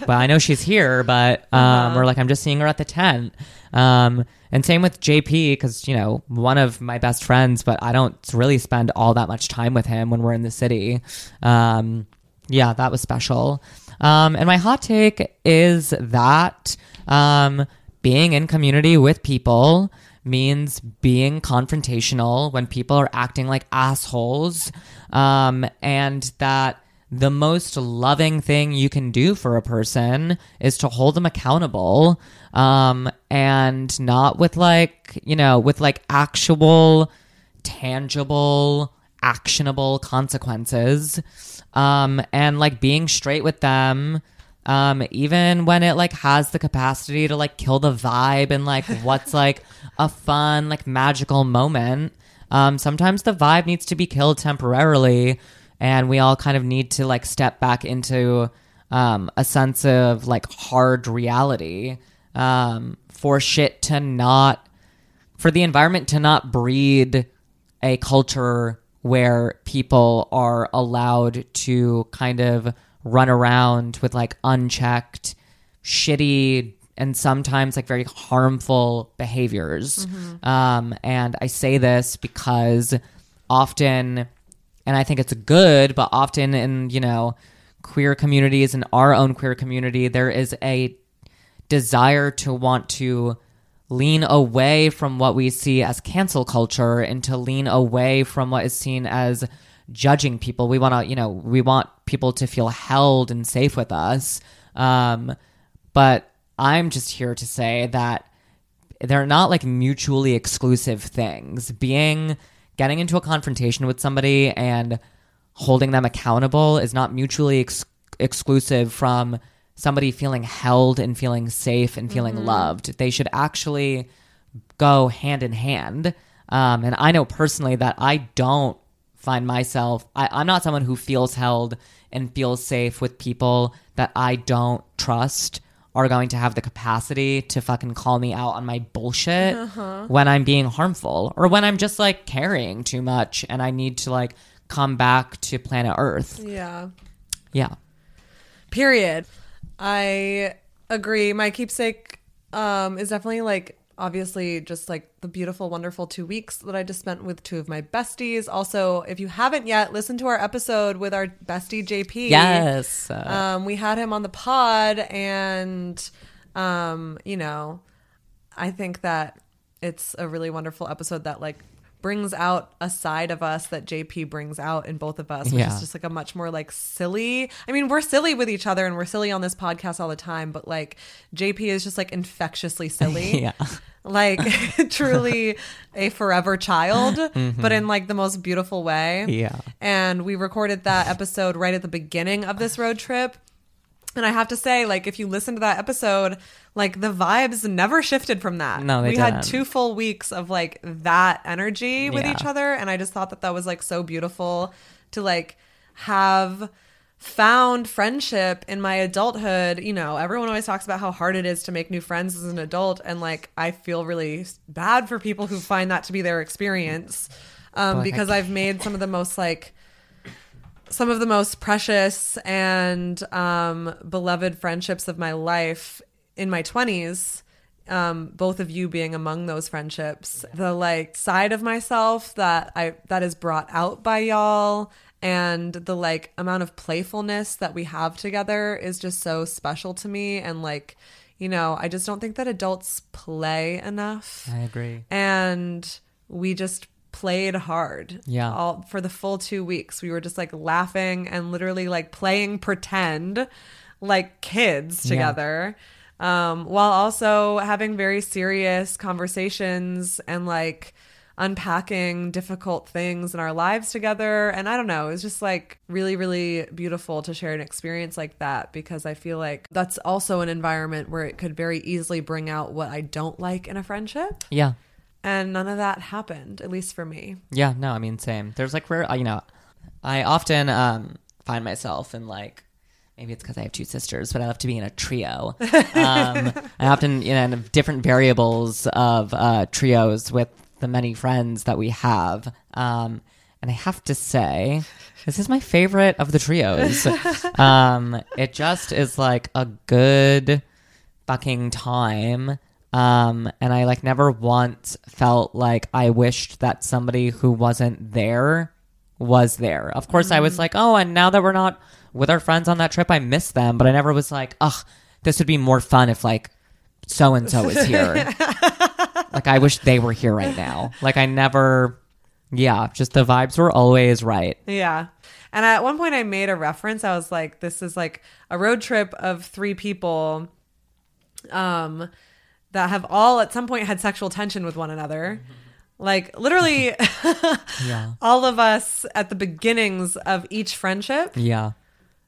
but I know she's here, but, um, or like I'm just seeing her at the tent. Um, and same with JP because, you know, one of my best friends, but I don't really spend all that much time with him when we're in the city. Um, yeah, that was special. Um, and my hot take is that um, being in community with people means being confrontational when people are acting like assholes, um, and that the most loving thing you can do for a person is to hold them accountable um, and not with like, you know, with like actual tangible, actionable consequences. Um, and like being straight with them, um, even when it like has the capacity to like kill the vibe and like what's like a fun, like magical moment. Um, sometimes the vibe needs to be killed temporarily, and we all kind of need to like step back into um, a sense of like hard reality um, for shit to not for the environment to not breed a culture where people are allowed to kind of run around with like unchecked, shitty, and sometimes like very harmful behaviors. Um, and I say this because often, and I think it's good, but often in, you know, queer communities in our own queer community, there is a desire to want to lean away from what we see as cancel culture and to lean away from what is seen as judging people. We want to, you know, we want people to feel held and safe with us. Um, but I'm just here to say that they're not like mutually exclusive things. Being getting into a confrontation with somebody and holding them accountable is not mutually ex- exclusive from somebody feeling held and feeling safe and feeling loved. They should actually go hand in hand. Um, and I know personally that I don't find myself, I, I'm not someone who feels held and feels safe with people that I don't trust are going to have the capacity to fucking call me out on my bullshit when I'm being harmful or when I'm just like carrying too much and I need to like come back to planet Earth. Yeah. Yeah. Period. I agree. My keepsake um, is definitely like obviously just like the beautiful, wonderful two weeks that I just spent with two of my besties. Also, if you haven't yet, listen to our episode with our bestie JP. Yes. Um, we had him on the pod, and um, you know, I think that it's a really wonderful episode that like brings out a side of us that JP brings out in both of us, which Yeah. is just like a much more like silly. I mean, we're silly with each other and we're silly on this podcast all the time, but like JP is just like infectiously silly. yeah. Like truly a forever child, but mm-hmm. in like the most beautiful way. Yeah. And we recorded that episode right at the beginning of this road trip. And I have to say, like, if you listen to that episode, like the vibes never shifted from that. No, they we had didn't. two full weeks of like that energy with Yeah. each other, and I just thought that that was like so beautiful to like have found friendship in my adulthood. You know, everyone always talks about how hard it is to make new friends as an adult, and like I feel really bad for people who find that to be their experience, um, because I've made some of the most like some of the most precious and um, beloved friendships of my life in my 20s um, both of you being among those friendships. The like side of myself that i that is brought out by y'all and the like amount of playfulness that we have together is just so special to me. And like you know i just don't think that adults play enough. I agree. and we just played hard. Yeah. All for the full 2 weeks. We were just like laughing and literally like playing pretend like kids Yeah. together. um, while also having very serious conversations and like unpacking difficult things in our lives together. And I don't know, it was just like really, really beautiful to share an experience like that because I feel like that's also an environment where it could very easily bring out what I don't like in a friendship. Yeah. And none of that happened, at least for me. Yeah, no, I mean, same. There's like rare, you know, I often um, find myself in like, maybe it's because I have two sisters, but I love to be in a trio. Um, I often, you know, different variables of uh, trios with the many friends that we have. Um, and I have to say, this is my favorite of the trios. um, it just is like a good fucking time. Um, and I like never once felt like I wished that somebody who wasn't there was there. Of course, I was like, oh, and now that we're not with our friends on that trip, I miss them. But I never was like, ugh, this would be more fun if like so and so is here. like I wish they were here right now. Like I never, yeah, just the vibes were always right. Yeah. And at one point, I made a reference. I was like, this is like a road trip of three people um, that have all at some point had sexual tension with one another. Like, literally, Yeah, all of us at the beginnings of each friendship yeah,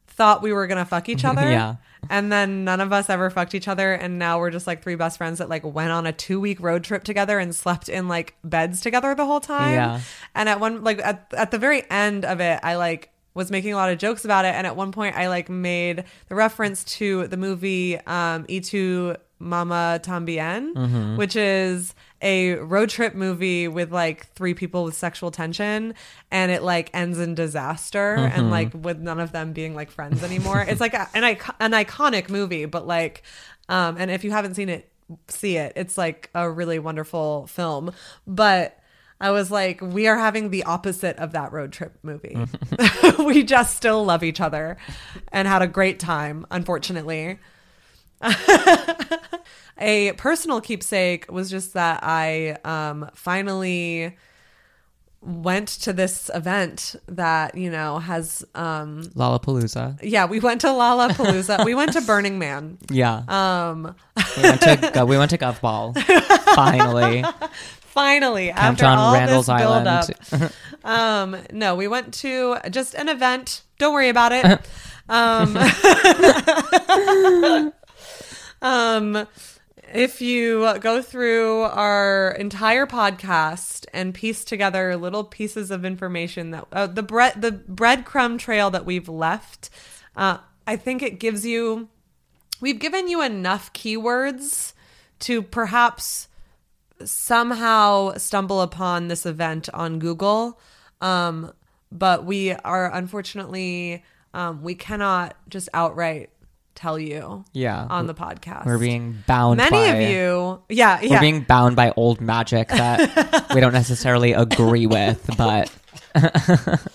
thought we were going to fuck each other. Yeah. And then none of us ever fucked each other. And now we're just like three best friends that like went on a two week road trip together and slept in like beds together the whole time. Yeah. And at one, like at, at the very end of it, I like was making a lot of jokes about it. And at one point, I like made the reference to the movie um, Y Tu Mama Tambien, which is a road trip movie with like three people with sexual tension and it like ends in disaster and like with none of them being like friends anymore. it's like a, an, an iconic movie, but like, um, and if you haven't seen it, see it. It's like a really wonderful film. But I was like, we are having the opposite of that road trip movie. we just still love each other and had a great time, unfortunately. a personal keepsake was just that I um, finally went to this event that, you know, has, um, Lollapalooza. yeah, we went to Lollapalooza. we went to Burning Man. Yeah, Um, we went to we went to Gov Ball. Finally, finally, Count after on all Randall's this build Island. up. Um, no, we went to just an event. Don't worry about it. Um, um, if you go through our entire podcast and piece together little pieces of information that uh, the bread the breadcrumb trail that we've left, uh, I think it gives you. We've given you enough keywords to perhaps somehow stumble upon this event on Google. Um, but we are unfortunately, um, we cannot just outright tell you Yeah. on the podcast. we're being bound. Many by, of you, yeah, We're being bound by old magic that we don't necessarily agree with, but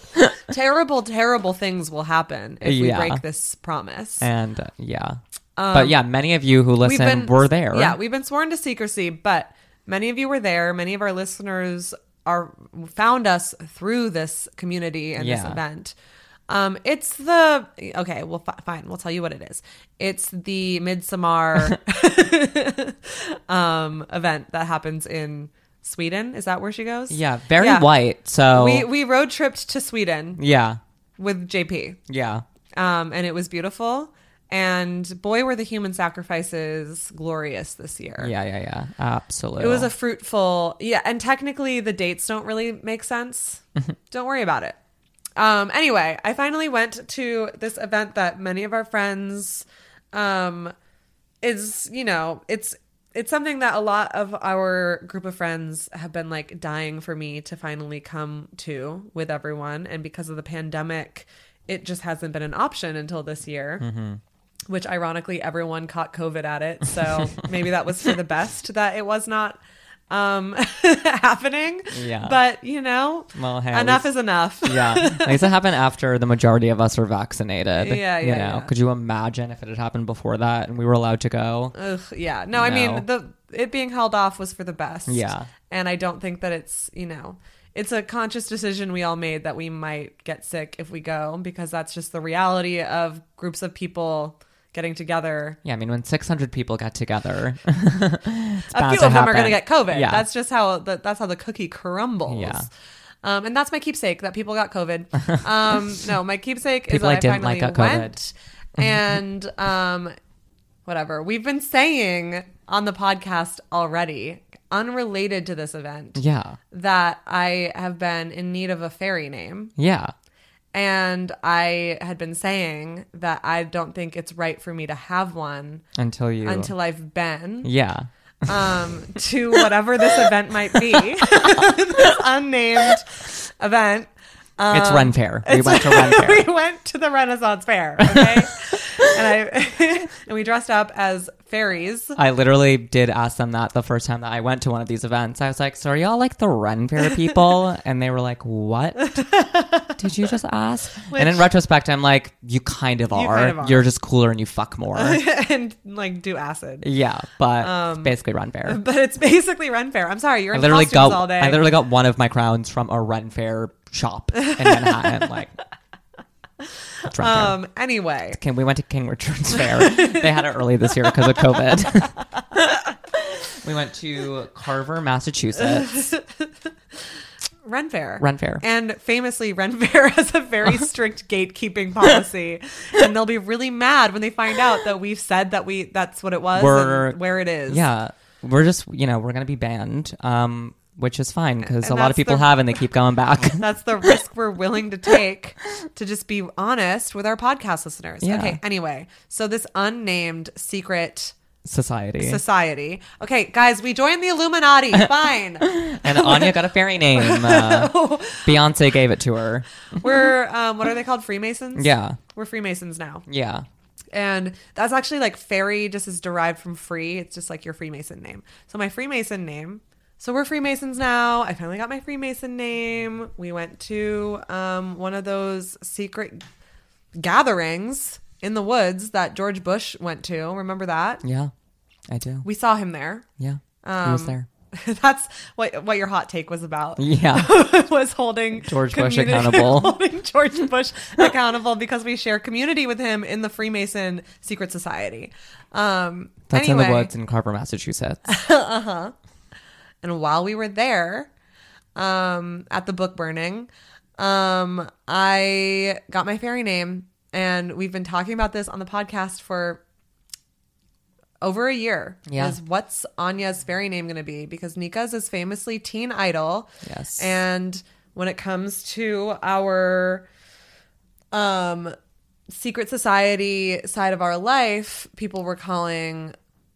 terrible, terrible things will happen if we Yeah. break this promise. and uh, yeah. but yeah, many of you who listen were there. Yeah, we've been sworn to secrecy, but many of you were there. Many of our listeners are found us through this community and this event. Um, it's the okay. Well, fi- fine. We'll tell you what it is. It's the Midsummer um, event that happens in Sweden. Is that where she goes? yeah, very Yeah. white. So We we road tripped to Sweden yeah, with JP yeah, um, and it was beautiful. And boy, were the human sacrifices glorious this year. yeah, yeah, yeah. Absolutely. It was a fruitful, yeah. And technically, the dates don't really make sense. don't worry about it. Um, anyway, I finally went to this event that many of our friends, um, is you know, it's it's something that a lot of our group of friends have been like dying for me to finally come to with everyone, and because of the pandemic, it just hasn't been an option until this year which ironically everyone caught covid at it. So maybe that was for the best that it was not um happening Yeah. but you know Well, hey, enough least- is enough yeah. At least it happened after the majority of us were vaccinated. Yeah, yeah You know, yeah. could you imagine if it had happened before that and we were allowed to go? Ugh, yeah no i mean the it being held off was for the best Yeah. and i don't think that it's you know it's a conscious decision we all made that we might get sick if we go because that's just the reality of groups of people getting together. Yeah, I mean, when 600 people get together, A few to of them are going to get COVID. Yeah. That's just how the, that's how the cookie crumbles. Yeah. Um, and that's my keepsake that people got COVID. Um, no, my keepsake is I that I didn't finally like got COVID. went and um, whatever. We've been saying on the podcast already, unrelated to this event, yeah. that I have been in need of a fairy name. Yeah. And I had been saying that I don't think it's right for me to have one Until you. until I've been Yeah. um, to whatever this event might be, this unnamed event. Um, it's Ren Fair. We went to Ren Fair. we went to the Renaissance Fair, okay, and I and we dressed up as fairies. I literally did ask them that the first time that I went to one of these events. I was like, "So are y'all like the Ren Fair people?" And they were like, "What did you just ask?" and in retrospect, I'm like, "You kind of are. kind of are. You're just cooler and you fuck more." and like do acid, yeah, but Um, basically Ren Fair. but it's basically Ren Fair. I'm sorry, you're I in literally costumes got all day. I literally got one of my crowns from a Ren Fair shop in Manhattan. like, it's Ren Fair. Um. Anyway, King, we went to King Richard's Fair. they had it early this year because of COVID. we went to Carver, Massachusetts. Ren Fair. Ren Fair. And famously, Ren Fair has a very strict gatekeeping policy, and they'll be really mad when they find out that we've said that we that's what it was We're- and where it is. Yeah, we're just you know we're gonna be banned, um, which is fine because a lot of people the- have and they keep going back. That's the risk we're willing to take to just be honest with our podcast listeners. Yeah. Okay, anyway, so this unnamed secret Society. society. Okay, guys, we joined the Illuminati. Fine. and Anya got a fairy name. Uh, Beyonce gave it to her. We're um what are they called? Freemasons? Yeah, We're Freemasons now. yeah. And that's actually like fairy just is derived from free. It's just like your Freemason name. So my Freemason name. So we're Freemasons now. I finally got my Freemason name. We went to um, one of those secret gatherings in the woods that George Bush went to. Remember that? Yeah, I do. We saw him there. Yeah, he was Um, there. That's what what your hot take was about. Yeah, was holding George Bush accountable. holding George Bush accountable because we share community with him in the Freemason secret society. Um, that's in the woods in Carver, Massachusetts. And while we were there, um, at the book burning, um, I got my fairy name, and we've been talking about this on the podcast for over a year. Yeah. Is what's Anya's fairy name going to be? Because Nika's is famously teen idol. Yes. And when it comes to our um secret society side of our life, people were calling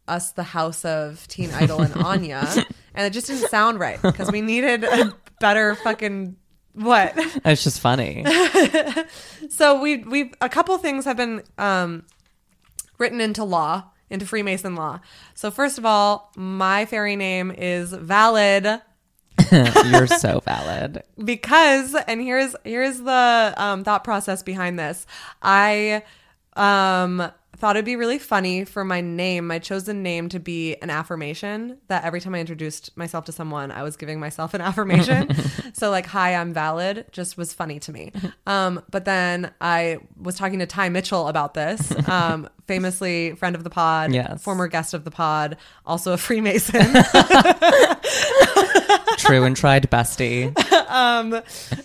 us the house of Teen Idol and Anya, and it just didn't sound right because we needed a better fucking what. It's just funny. So we we a couple things have been um, written into law, into Freemason law. So first of all, my fairy name is valid You're so valid. because and here's here's the um, thought process behind this i um thought it'd be really funny for my name my chosen name to be an affirmation that every time i introduced myself to someone i was giving myself an affirmation. So like hi i'm valid just was funny to me. Um but then i was talking to ty mitchell about this um famously friend of the pod Yes. former guest of the pod also a freemason True and tried bestie.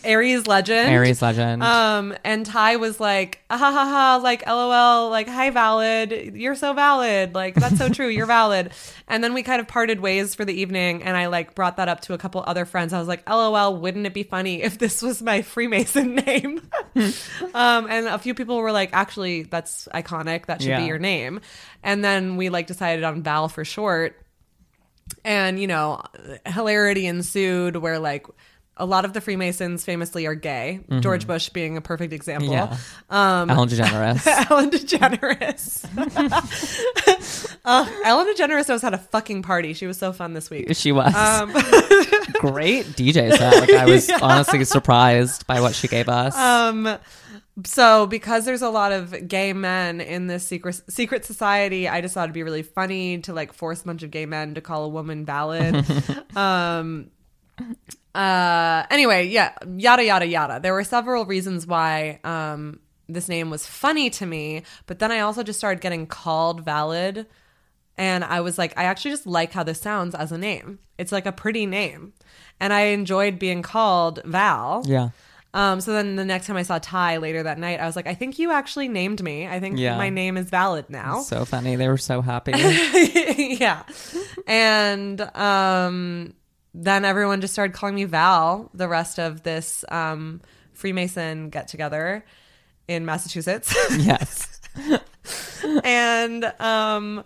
aries legend Aries legend. Um, and Ty was like, ah, ha ha ha, like lol, like hi valid, you're so valid, like that's so true, you're valid. And then we kind of parted ways for the evening, and I like brought that up to a couple other friends. I was like, lol, wouldn't it be funny if this was my Freemason name? um, and a few people were like, actually, that's iconic, that should Yeah. be your name. And then we like decided on Val for short and you know hilarity ensued where like a lot of the freemasons famously are gay george bush being a perfect example yeah. um Ellen DeGeneres. ellen degeneres uh, ellen degeneres knows how to fucking party she was so fun this week She was. um Great DJ set. Like I was honestly surprised by what she gave us. Um, so because there's a lot of gay men in this secret secret society, I just thought it'd be really funny to like force a bunch of gay men to call a woman valid. um, uh, anyway, yeah, yada yada yada. There were several reasons why um this name was funny to me, but then I also just started getting called valid. And I was like, I actually just like how this sounds as a name. It's like a pretty name. And I enjoyed being called Val. Yeah. Um, so then the next time I saw Ty later that night, I was like, I think you actually named me. I think Yeah. my name is valid now. So funny. They were so happy. yeah. And um, then everyone just started calling me Val the rest of this um, Freemason get together in Massachusetts. yes. and um,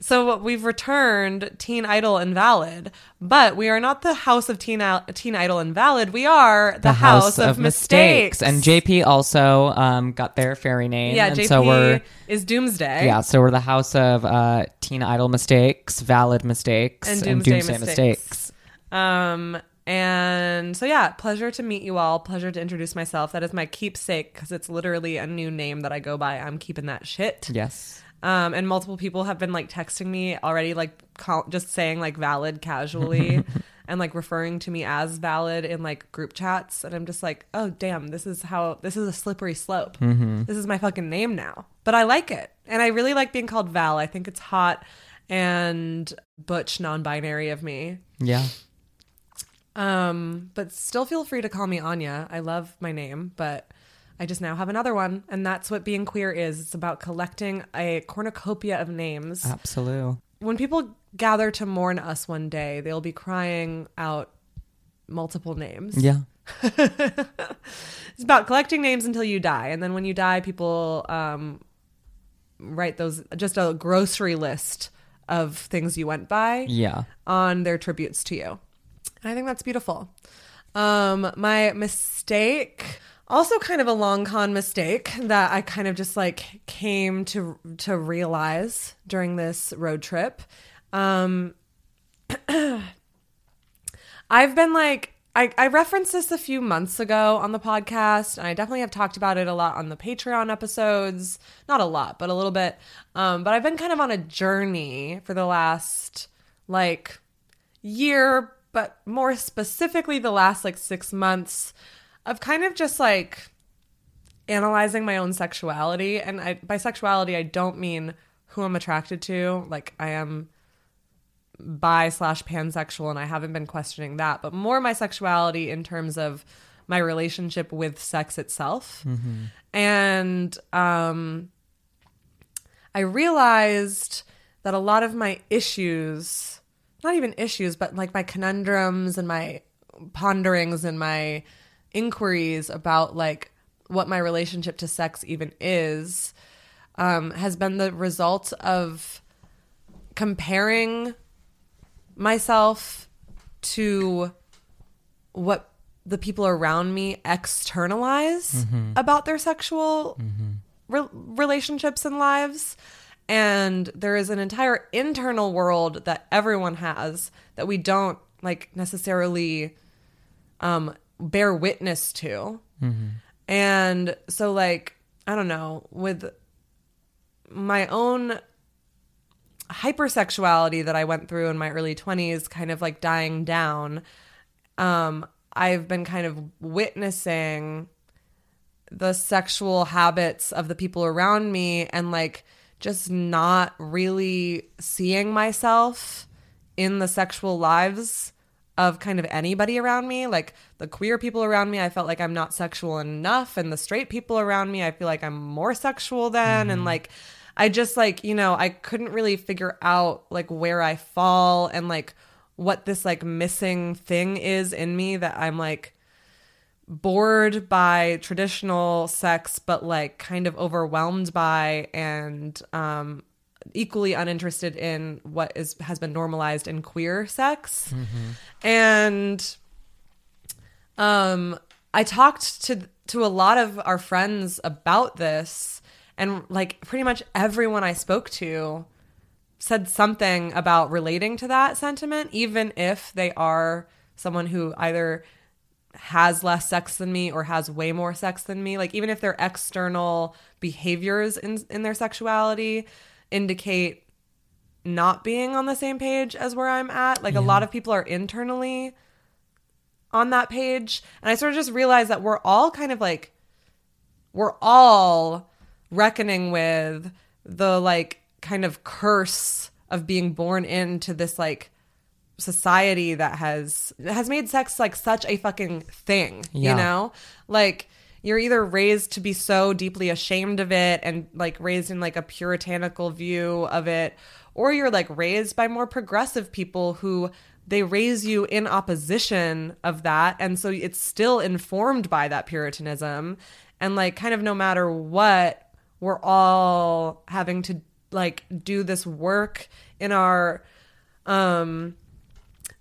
so we've returned Teen Idol Invalid, but we are not the House of Teen, Teen Idol Invalid. We are the, House, of, Mistakes. And JP also um, got their fairy name. yeah, and JP so we're is Doomsday. yeah, so we're the house of uh, teen idol mistakes, valid mistakes, And and doomsday doomsday, mistakes. mistakes. Um, and so yeah, pleasure to meet you all. Pleasure to introduce myself. That is my keepsake because it's literally a new name that I go by. I'm keeping that shit. Yes. Um, and multiple people have been like texting me already, like call, just saying like valid casually, and like referring to me as valid in like group chats. And I'm just like, oh damn, this is how this is a slippery slope. This is my fucking name now. But I like it, and I really like being called Val. I think it's hot and butch, non-binary of me. Yeah. Um, but still feel free to call me Anya. I love my name, but I just now have another one, and that's what being queer is. It's about collecting a cornucopia of names. Absolutely. When people gather to mourn us one day, they'll be crying out multiple names. Yeah. It's about collecting names until you die, and then when you die, people um, write those just a grocery list of things you went by Yeah. on their tributes to you. And I think that's beautiful. Um, my mistake, also kind of a long con mistake that I kind of just like came to to realize during this road trip. Um, I've been like I, I referenced this a few months ago on the podcast, and I definitely have talked about it a lot on the Patreon episodes. Not a lot, but a little bit. Um, but I've been kind of on a journey for the last like year, but more specifically the last like six months of kind of just like analyzing my own sexuality. And I, by sexuality, I don't mean who I'm attracted to. Like I am bi slash pansexual and I haven't been questioning that, but more my sexuality in terms of my relationship with sex itself. And um, I realized that a lot of my issues, not even issues, but like my conundrums and my ponderings and my inquiries about like what my relationship to sex even is, um, has been the result of comparing myself to what the people around me externalize about their sexual re- relationships and lives. And there is an entire internal world that everyone has that we don't like necessarily um, bear witness to. And so, like, I don't know, with my own hypersexuality that I went through in my early 20s kind of like dying down, um, I've been kind of witnessing the sexual habits of the people around me and like just not really seeing myself in the sexual lives of kind of anybody around me. Like the queer people around me, I felt like I'm not sexual enough. And the straight people around me, I feel like I'm more sexual than. And like, I just like, you know, I couldn't really figure out like where I fall and like what this like missing thing is in me that I'm like bored by traditional sex, but like kind of overwhelmed by and um, equally uninterested in what is has been normalized in queer sex. And um, I talked to to a lot of our friends about this, and like pretty much everyone I spoke to said something about relating to that sentiment, even if they are someone who either has less sex than me or has way more sex than me. Like even if their external behaviors in in their sexuality indicate not being on the same page as where I'm at. Like a lot of people are internally on that page. And I sort of just realized that we're all kind of like we're all reckoning with the like kind of curse of being born into this like society that has has made sex like such a fucking thing Yeah. you know like you're either raised to be so deeply ashamed of it and like raised in like a puritanical view of it or you're like raised by more progressive people who they raise you in opposition of that and so it's still informed by that puritanism. And like kind of no matter what we're all having to like do this work in our um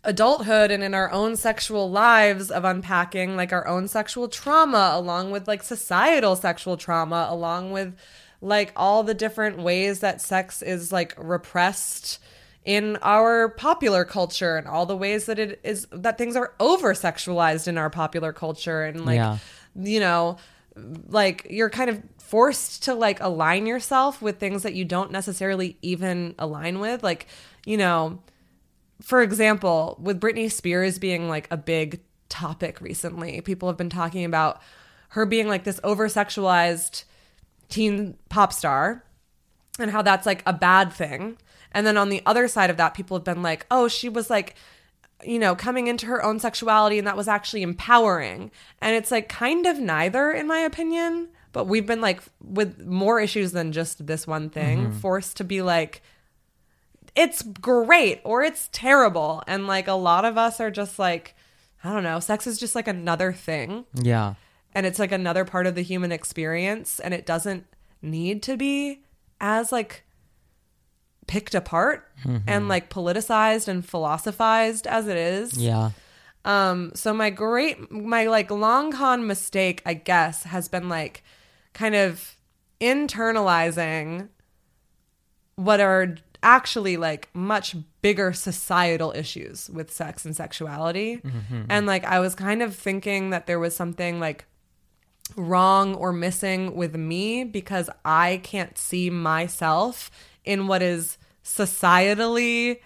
adulthood and in our own sexual lives of unpacking like our own sexual trauma along with like societal sexual trauma along with like all the different ways that sex is like repressed in our popular culture and all the ways that it is that things are over sexualized in our popular culture and like Yeah. you know like you're kind of forced to like align yourself with things that you don't necessarily even align with like you know for example, with Britney Spears being like a big topic recently, people have been talking about her being like this over sexualized teen pop star and how that's like a bad thing. And then on the other side of that, people have been like, oh, she was like, you know, coming into her own sexuality and that was actually empowering. And it's like kind of neither, in my opinion. But we've been like, with more issues than just this one thing, mm-hmm. forced to be like, it's great or it's terrible. And like a lot of us are just like, I don't know, sex is just like another thing Yeah. and it's like another part of the human experience and it doesn't need to be as like picked apart and like politicized and philosophized as it is. Yeah. Um, so my great, my like long con mistake, I guess, has been like kind of internalizing what are actually like much bigger societal issues with sex and sexuality. Mm-hmm. And like I was kind of thinking that there was something like wrong or missing with me because I can't see myself in what is societally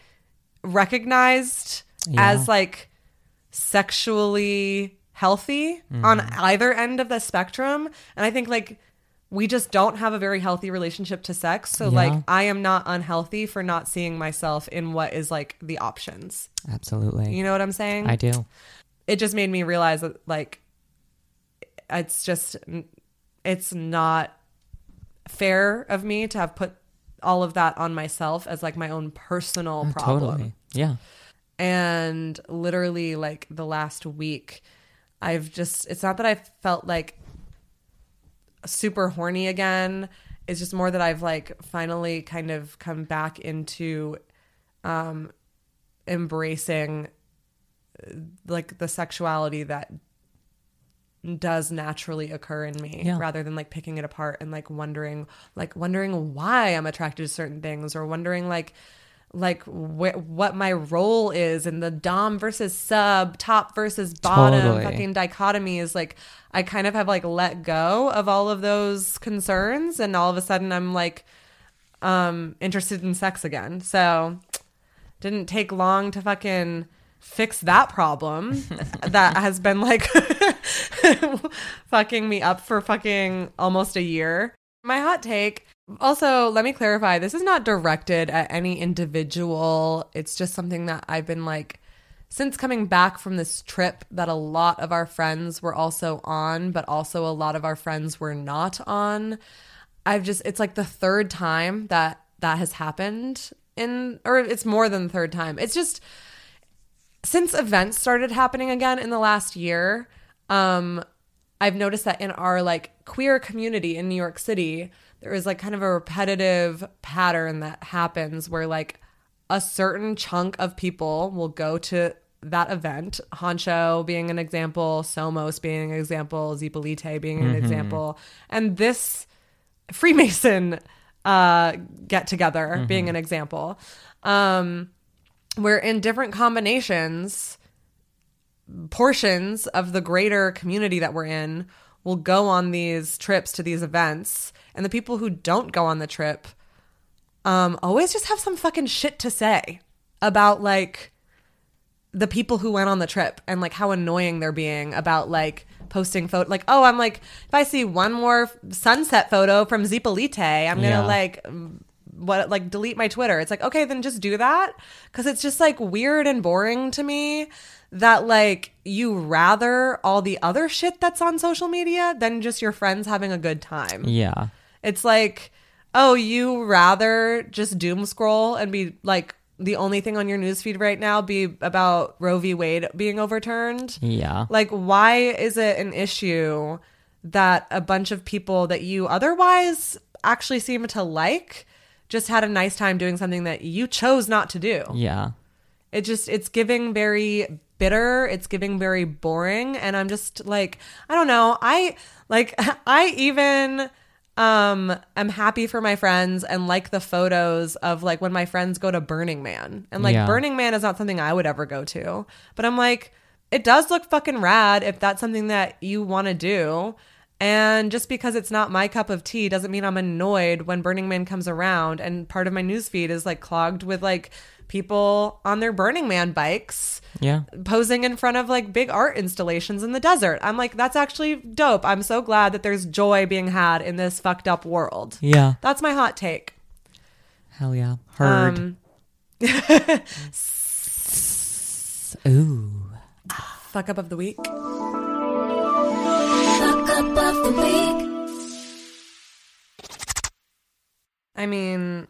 recognized Yeah. as like sexually healthy on mm-hmm. either end of the spectrum. And I think like we just don't have a very healthy relationship to sex. So Yeah. like I am not unhealthy for not seeing myself in what is like the options. Absolutely. You know what I'm saying? I do. it just made me realize that like it's just it's not fair of me to have put all of that on myself as like my own personal uh, problem Totally. Yeah. and literally like the last week i've just it's not that i felt like super horny again it's just more that i've like finally kind of come back into um embracing uh, like the sexuality that does naturally occur in me Yeah. rather than like picking it apart and like wondering like wondering why i'm attracted to certain things or wondering like like wh- what my role is in the dom versus sub top versus bottom Totally. fucking dichotomy is like i kind of have like let go of all of those concerns and all of a sudden i'm like um interested in sex again so didn't take long to fucking fix that problem that has been like fucking me up for fucking almost a year. My hot take also, let me clarify this is not directed at any individual. It's just something that I've been like, since coming back from this trip that a lot of our friends were also on, but also a lot of our friends were not on. I've just, it's like the third time that that has happened in, or it's more than the third time. It's just, since events started happening again in the last year, um, I've noticed that in our like queer community in New York City, there is like kind of a repetitive pattern that happens where like a certain chunk of people will go to that event, Honcho being an example, Somos being an example, Zipolite being an example, and this Freemason uh, get together being an example. Um, where in different combinations, portions of the greater community that we're in will go on these trips to these events, and the people who don't go on the trip um, always just have some fucking shit to say about like the people who went on the trip and like how annoying they're being about like posting photo like oh i'm like if i see one more sunset photo from zipolite i'm gonna Yeah. like what like delete my twitter it's like okay then just do that because it's just like weird and boring to me that like you rather all the other shit that's on social media than just your friends having a good time Yeah. It's like, oh, you rather just doom scroll and be like the only thing on your newsfeed right now be about Roe v. Wade being overturned. Yeah. Like, why is it an issue that a bunch of people that you otherwise actually seem to like just had a nice time doing something that you chose not to do? Yeah. It just it's giving very bitter, it's giving very boring and I'm just like I don't know. I like I even um am happy for my friends and like the photos of like when my friends go to Burning Man. And like Yeah. Burning Man is not something I would ever go to. But I'm like it does look fucking rad if that's something that you want to do. And just because it's not my cup of tea doesn't mean I'm annoyed when Burning Man comes around and part of my newsfeed is like clogged with like people on their Burning Man bikes Yeah. posing in front of like big art installations in the desert. I'm like, that's actually dope. I'm so glad that there's joy being had in this fucked up world. Yeah. That's my hot take. Hell yeah. Heard. Um, Ooh. fuck up of the week. Up of the week. I mean,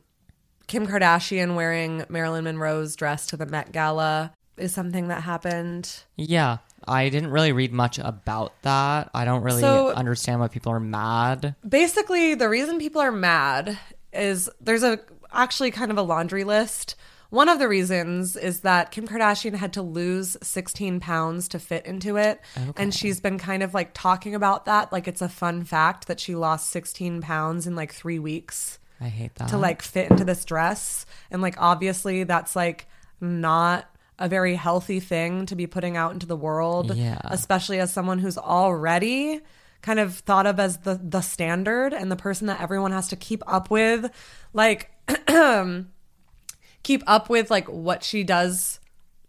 Kim Kardashian wearing Marilyn Monroe's dress to the Met Gala is something that happened. Yeah. I didn't really read much about that. I don't really So- understand why people are mad. basically the reason people are mad is there's a actually kind of a laundry list one of the reasons is that kim kardashian had to lose 16 pounds to fit into it and she's been kind of like talking about that like it's a fun fact that she lost 16 pounds in like three weeks I hate that. to like fit into this dress and like obviously that's like not a very healthy thing to be putting out into the world Yeah. especially as someone who's already kind of thought of as the the standard and the person that everyone has to keep up with like keep up with like what she does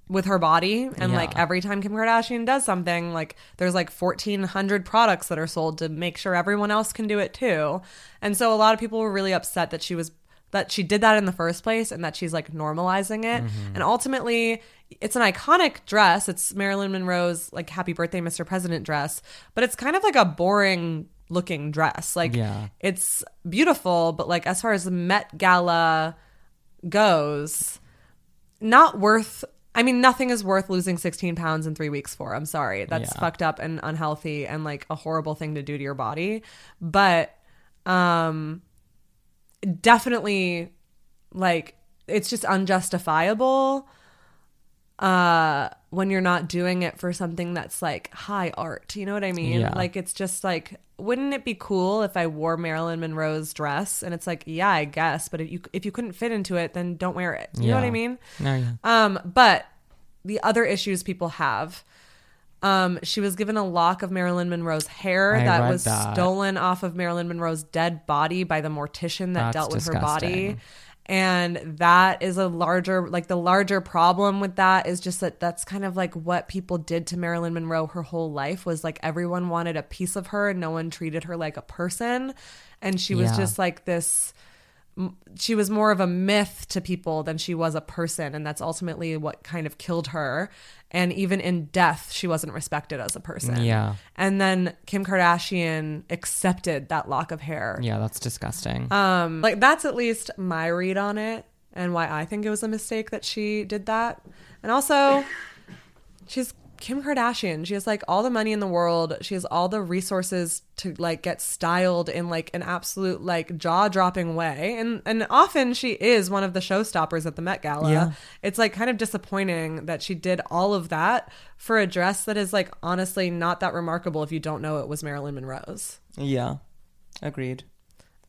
with her body and Yeah. like every time Kim Kardashian does something like there's like 1400 products that are sold to make sure everyone else can do it too. And so a lot of people were really upset that she was that she did that in the first place and that she's like normalizing it. Mm-hmm. And ultimately it's an iconic dress. It's Marilyn Monroe's like happy birthday Mr. President dress, but it's kind of like a boring looking dress. Like Yeah. it's beautiful, but like as far as the Met Gala goes, not worth I mean, nothing is worth losing 16 pounds in three weeks for. I'm sorry. That's Yeah. fucked up and unhealthy and like a horrible thing to do to your body. But um definitely like it's just unjustifiable uh when you're not doing it for something that's like high art. You know what I mean? Yeah. Like it's just like wouldn't it be cool if I wore Marilyn Monroe's dress? And it's like, yeah, I guess, but if you if you couldn't fit into it, then don't wear it. You know what I mean? No, yeah. Um, but the other issues people have. Um, she was given a lock of Marilyn Monroe's hair I that was that. stolen off of Marilyn Monroe's dead body by the mortician that That's dealt with her body. And that is a larger, like the larger problem with that is just that that's kind of like what people did to Marilyn Monroe her whole life was like everyone wanted a piece of her and no one treated her like a person. And she was Yeah. just like this she was more of a myth to people than she was a person and that's ultimately what kind of killed her and even in death she wasn't respected as a person Yeah. and then kim kardashian accepted that lock of hair Yeah, that's disgusting. um like that's at least my read on it and why i think it was a mistake that she did that and also she's kim kardashian she has like all the money in the world she has all the resources to like get styled in like an absolute like jaw-dropping way and and often she is one of the showstoppers at the met gala Yeah. it's like kind of disappointing that she did all of that for a dress that is like honestly not that remarkable if you don't know it was marilyn monroe's yeah. Agreed.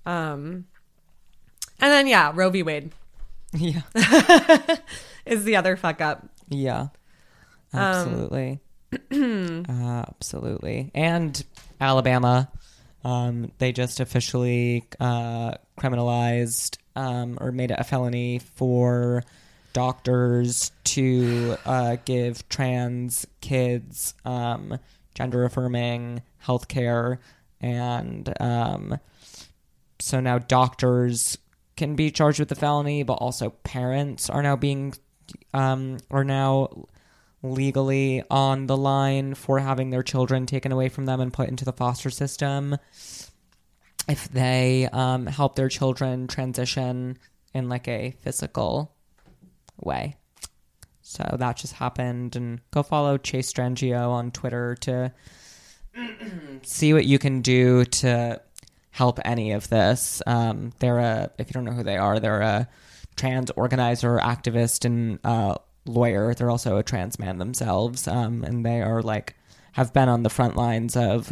um and then yeah roe v wade Yeah. is the other fuck up. Yeah. Absolutely. Absolutely. And Alabama, um, they just officially uh, criminalized um, or made it a felony for doctors to uh, give trans kids um, gender affirming healthcare. And um, so now doctors can be charged with the felony, but also parents are now being um, are now legally on the line for having their children taken away from them and put into the foster system if they um, help their children transition in like a physical way. So that just happened, and go follow Chase Strangio on Twitter to see what you can do to help any of this. Um, they're a, if you don't know who they are, they're a trans organizer, activist, and uh, lawyer. They're also a trans man themselves, um, and they are like have been on the front lines of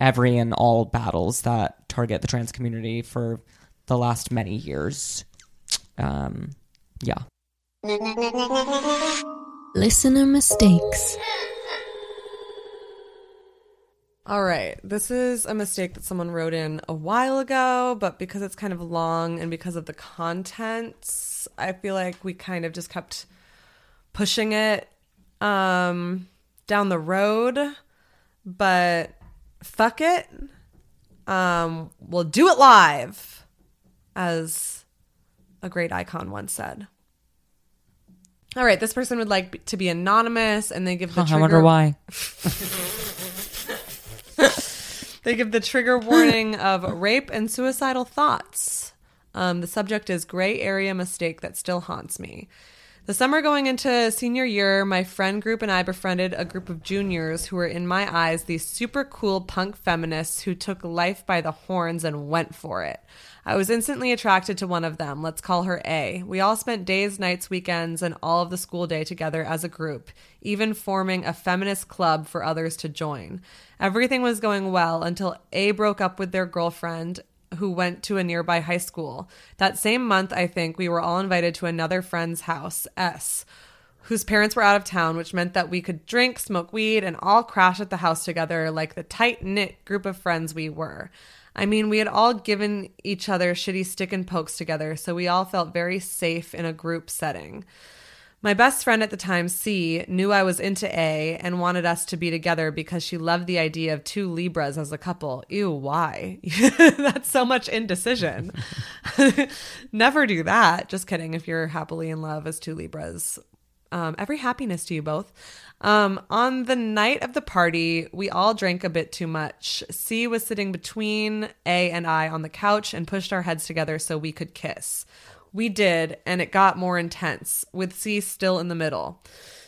every and all battles that target the trans community for the last many years. Um, yeah. Listener mistakes. All right. This is a mistake that someone wrote in a while ago, but because it's kind of long and because of the contents, I feel like we kind of just kept pushing it um, down the road. But fuck it. Um, we'll do it live, as a great icon once said. All right, this person would like to be anonymous, and they give the Huh, I trigger. wonder why. They give the trigger warning of rape and suicidal thoughts. Um, the subject is gray area mistake that still haunts me. The summer going into senior year, my friend group and I befriended a group of juniors who were, in my eyes, these super cool punk feminists who took life by the horns and went for it. I was instantly attracted to one of them. Let's call her A. We all spent days, nights, weekends, and all of the school day together as a group, even forming a feminist club for others to join. Everything was going well until A broke up with their girlfriend who went to a nearby high school. That same month, I think, we were all invited to another friend's house, S, whose parents were out of town, which meant that we could drink, smoke weed, and all crash at the house together like the tight knit group of friends we were. I mean, we had all given each other shitty stick and pokes together, so we all felt very safe in a group setting. My best friend at the time, C, knew I was into A and wanted us to be together because she loved the idea of two Libras as a couple. Ew, why? That's so much indecision. Never do that. Just kidding. If you're happily in love as two Libras, um, every happiness to you both. Um, on the night of the party, we all drank a bit too much. C was sitting between A and I on the couch and pushed our heads together so we could kiss. We did, and it got more intense, with C still in the middle.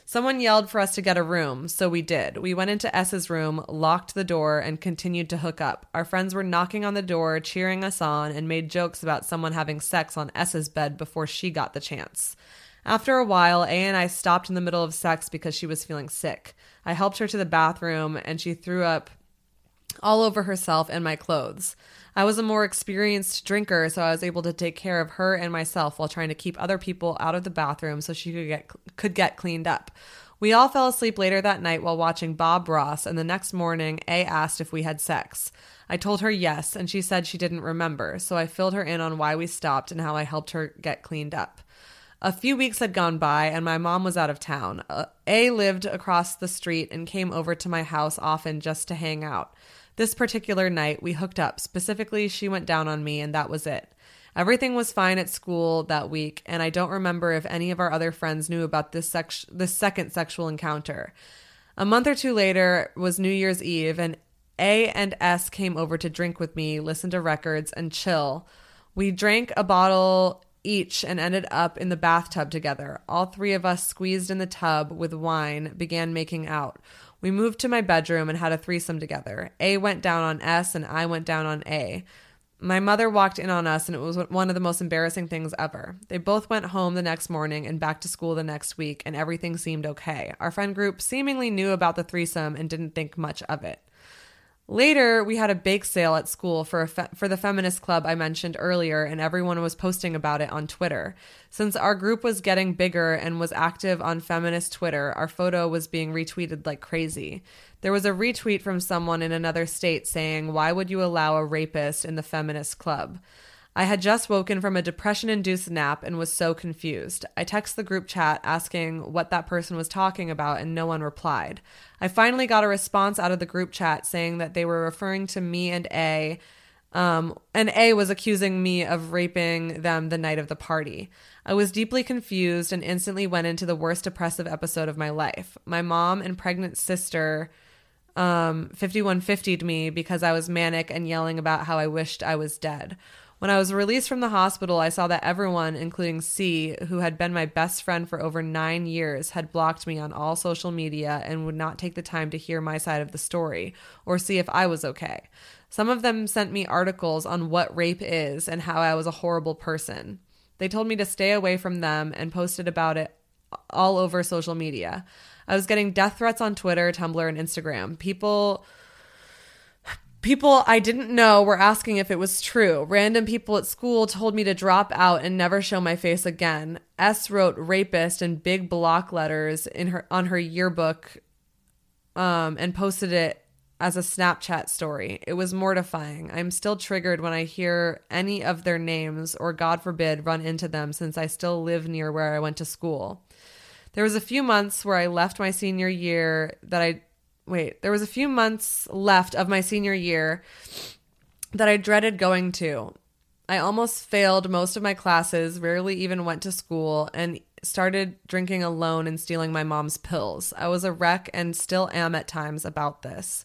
Someone yelled for us to get a room, so we did. We went into S's room, locked the door, and continued to hook up. Our friends were knocking on the door, cheering us on, and made jokes about someone having sex on S's bed before she got the chance. After a while, A and I stopped in the middle of sex because she was feeling sick. I helped her to the bathroom, and she threw up all over herself and my clothes. I was a more experienced drinker, so I was able to take care of her and myself while trying to keep other people out of the bathroom so she could get could get cleaned up. We all fell asleep later that night while watching Bob Ross, and the next morning, A asked if we had sex. I told her yes, and she said she didn't remember, so I filled her in on why we stopped and how I helped her get cleaned up. A few weeks had gone by, and my mom was out of town. Uh, A lived across the street and came over to my house often just to hang out. This particular night, we hooked up. Specifically, she went down on me, and that was it. Everything was fine at school that week, and I don't remember if any of our other friends knew about this sex- this second sexual encounter. A month or two later was New Year's Eve, and A and S came over to drink with me, listen to records, and chill. We drank a bottle each and ended up in the bathtub together. All three of us squeezed in the tub with wine, began making out. We moved to my bedroom and had a threesome together. A went down on S and I went down on A. My mother walked in on us and it was one of the most embarrassing things ever. They both went home the next morning and back to school the next week, and everything seemed okay. Our friend group seemingly knew about the threesome and didn't think much of it. Later, we had a bake sale at school for fe- for the feminist club I mentioned earlier, and everyone was posting about it on Twitter. Since our group was getting bigger and was active on feminist Twitter, our photo was being retweeted like crazy. There was a retweet from someone in another state saying, "Why would you allow a rapist in the feminist club?" I had just woken from a depression induced nap and was so confused. I text the group chat asking what that person was talking about, and no one replied. I finally got a response out of the group chat saying that they were referring to me and A, um, and A was accusing me of raping them the night of the party. I was deeply confused and instantly went into the worst depressive episode of my life. My mom and pregnant sister um, 5150'd me because I was manic and yelling about how I wished I was dead. When I was released from the hospital, I saw that everyone, including C, who had been my best friend for over nine years, had blocked me on all social media and would not take the time to hear my side of the story or see if I was okay. Some of them sent me articles on what rape is and how I was a horrible person. They told me to stay away from them and posted about it all over social media. I was getting death threats on Twitter, Tumblr, and Instagram. People people I didn't know were asking if it was true. Random people at school told me to drop out and never show my face again. S wrote rapist in big block letters in her on her yearbook um, and posted it as a Snapchat story. It was mortifying. I'm still triggered when I hear any of their names or God forbid run into them since I still live near where I went to school. There was a few months where I left my senior year that I wait, there was a few months left of my senior year that I dreaded going to. I almost failed most of my classes, rarely even went to school, and started drinking alone and stealing my mom's pills. I was a wreck and still am at times about this.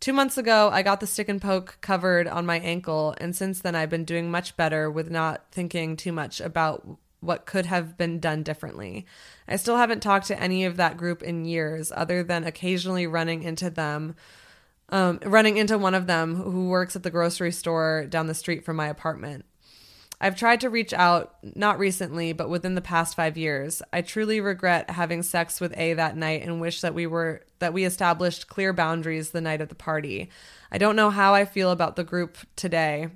Two months ago, I got the stick and poke covered on my ankle, and since then, I've been doing much better with not thinking too much about what could have been done differently. I still haven't talked to any of that group in years, other than occasionally running into them, um, running into one of them who works at the grocery store down the street from my apartment. I've tried to reach out, not recently, but within the past five years. I truly regret having sex with A that night and wish that we were that we established clear boundaries the night of the party. I don't know how I feel about the group today.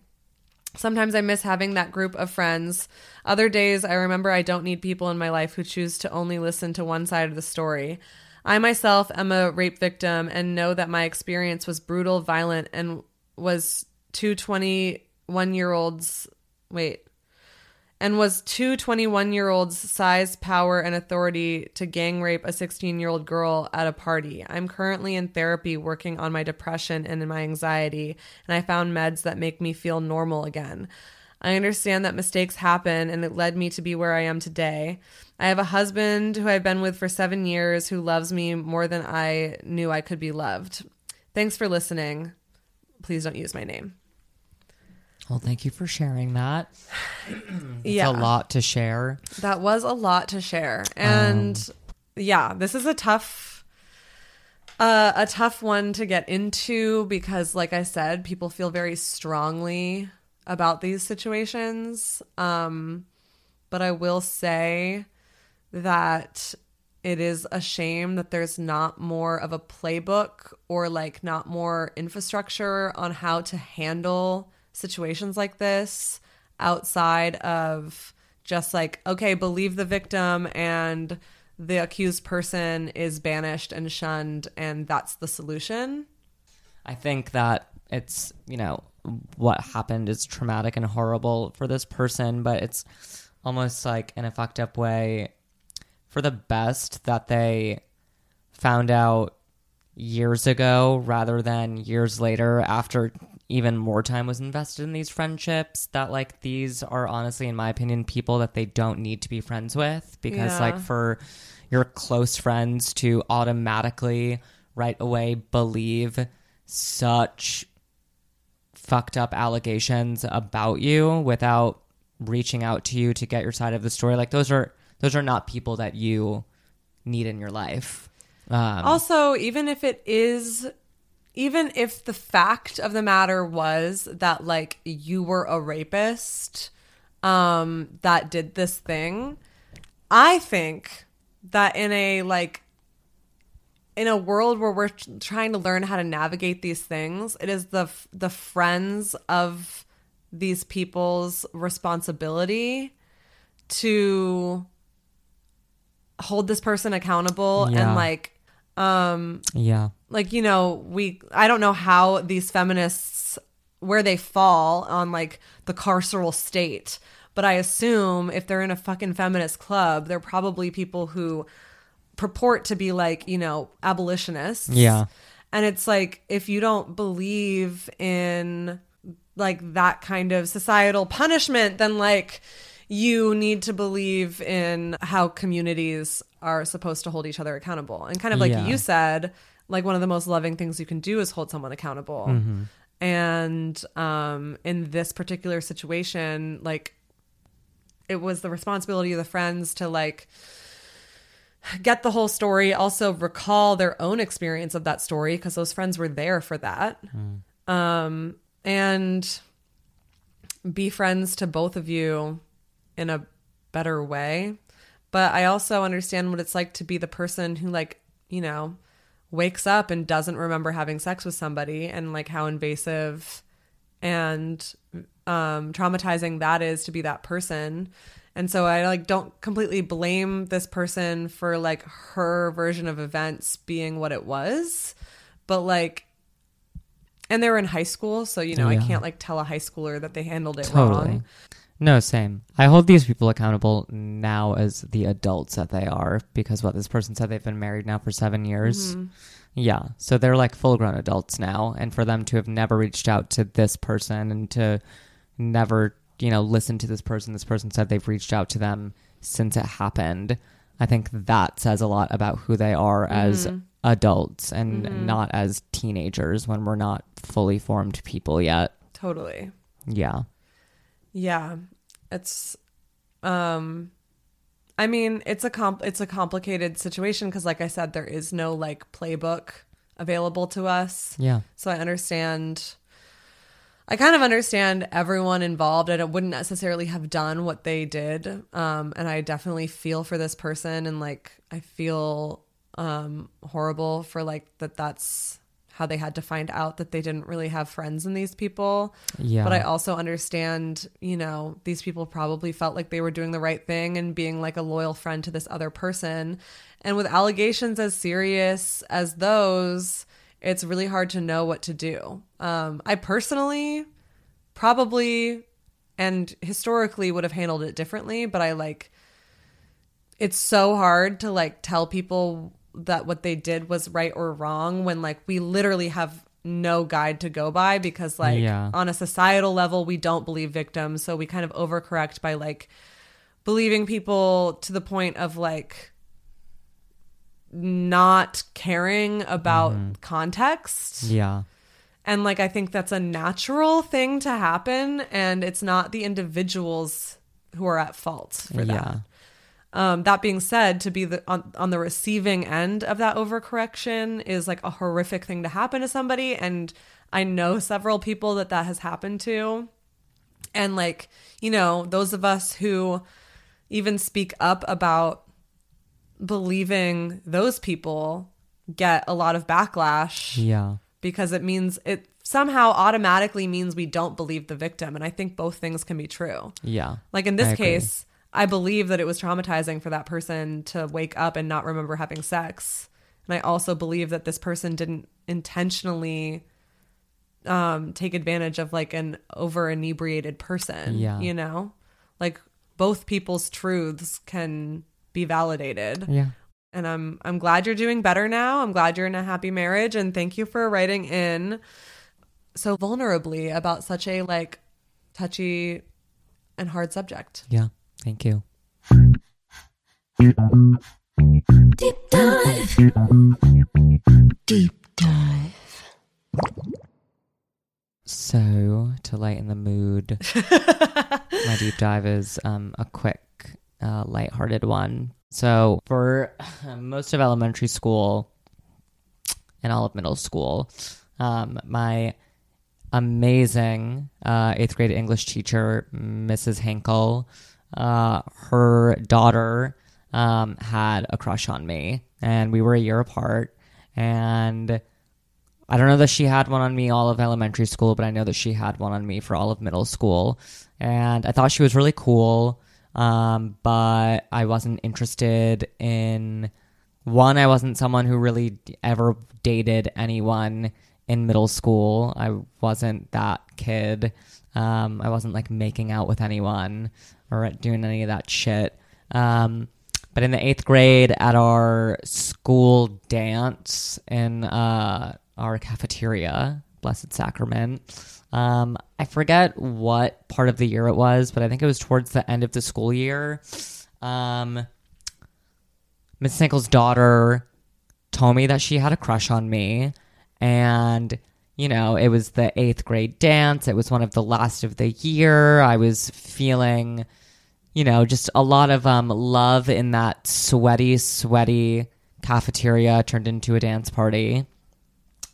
Sometimes I miss having that group of friends. Other days, I remember I don't need people in my life who choose to only listen to one side of the story. I myself am a rape victim and know that my experience was brutal, violent, and was two 21 year olds. Wait. And was two 21 year olds' size, power, and authority to gang rape a 16 year old girl at a party. I'm currently in therapy working on my depression and my anxiety, and I found meds that make me feel normal again. I understand that mistakes happen and it led me to be where I am today. I have a husband who I've been with for seven years who loves me more than I knew I could be loved. Thanks for listening. Please don't use my name. Well, thank you for sharing that. It's yeah. a lot to share. That was a lot to share. And yeah, this is a tough uh, a tough one to get into because like I said, people feel very strongly about these situations. Um but I will say that it is a shame that there's not more of a playbook or like not more infrastructure on how to handle situations like this outside of just like okay believe the victim and the accused person is banished and shunned and that's the solution? I think that it's, you know, what happened is traumatic and horrible for this person, but it's almost like in a fucked up way for the best that they found out years ago rather than years later after even more time was invested in these friendships that like these are honestly in my opinion people that they don't need to be friends with because Yeah. like for your close friends to automatically right away believe such fucked up allegations about you without reaching out to you to get your side of the story like those are those are not people that you need in your life um, also even if it is even if the fact of the matter was that like you were a rapist um that did this thing i think that in a like in a world where we're trying to learn how to navigate these things it is the the friends of these people's responsibility to hold this person accountable Yeah. and like um yeah like you know we i don't know how these feminists where they fall on like the carceral state. But I assume if they're in a fucking feminist club, they're probably people who purport to be like, you know, abolitionists. Yeah. And it's like if you don't believe in like that kind of societal punishment, then like you need to believe in how communities are supposed to hold each other accountable. And kind of like Yeah. you said, like one of the most loving things you can do is hold someone accountable. Mm-hmm. And um in this particular situation, like it was the responsibility of the friends to like get the whole story, also recall their own experience of that story because those friends were there for that. Um, and be friends to both of you in a better way. But I also understand what it's like to be the person who, like, you know, wakes up and doesn't remember having sex with somebody and like how invasive and um traumatizing that is to be that person. And so i like don't completely blame this person for like her version of events being what it was. But like and they were in high school so you know i can't like tell a high schooler that they handled it Totally. wrong No, same. I hold these people accountable now as the adults that they are because what this person said they've been married now for seven years. Mm-hmm. Yeah. So they're like full grown adults now. And for them to have never reached out to this person and to never, you know, listen to this person, this person said they've reached out to them since it happened. I think that says a lot about who they are as mm-hmm. adults and mm-hmm. not as teenagers when we're not fully formed people yet. totally Yeah. Yeah. It's um I mean, it's a comp it's a complicated situation because like I said there is no like playbook available to us. Yeah. So I understand I kind of understand everyone involved and it wouldn't necessarily have done what they did. Um and I definitely feel for this person and like I feel um horrible for like that that's how they had to find out that they didn't really have friends in these people. Yeah. But I also understand, you know, these people probably felt like they were doing the right thing and being like a loyal friend to this other person. And with allegations as serious as those, it's really hard to know what to do. Um, I personally probably and historically would have handled it differently, but I like it's so hard to like tell people that what they did was right or wrong when like we literally have no guide to go by because like Yeah. on a societal level we don't believe victims so we kind of overcorrect by like believing people to the point of like not caring about mm-hmm. context Yeah. and like I think that's a natural thing to happen and it's not the individuals who are at fault for that. Um, that being said, to be the on, on the receiving end of that overcorrection is like a horrific thing to happen to somebody, and I know several people that that has happened to, and like you know those of us who even speak up about believing those people get a lot of backlash Yeah. because it means it somehow automatically means we don't believe the victim, and I think both things can be true. Yeah. Like in this case, I believe that it was traumatizing for that person to wake up and not remember having sex. And I also believe that this person didn't intentionally um, take advantage of like an over inebriated person. Yeah. You know? Like both people's truths can be validated. Yeah. And I'm I'm glad you're doing better now. I'm glad you're in a happy marriage and thank you for writing in so vulnerably about such a like touchy and hard subject. Yeah. Thank you. Deep dive. Deep dive. So, to lighten the mood, my deep dive is um, a quick, uh, lighthearted one. So, for most of elementary school and all of middle school, um, my amazing uh, eighth grade English teacher, Mrs. Hinkle, uh, her daughter um, had a crush on me, and we were a year apart. And I don't know that she had one on me all of elementary school, but I know that she had one on me for all of middle school. And I thought she was really cool, um, but I wasn't interested in. One, I wasn't someone who really ever dated anyone in middle school. I wasn't that kid. Um, I wasn't like making out with anyone or doing any of that shit. Um, but in the eighth grade at our school dance in uh, our cafeteria, Blessed Sacrament, um, I forget what part of the year it was, but I think it was towards the end of the school year. Um, Miss Hinkle's daughter told me that she had a crush on me. And, you know, it was the eighth grade dance. It was one of the last of the year. I was feeling, you know, just a lot of um, love in that sweaty, sweaty cafeteria turned into a dance party.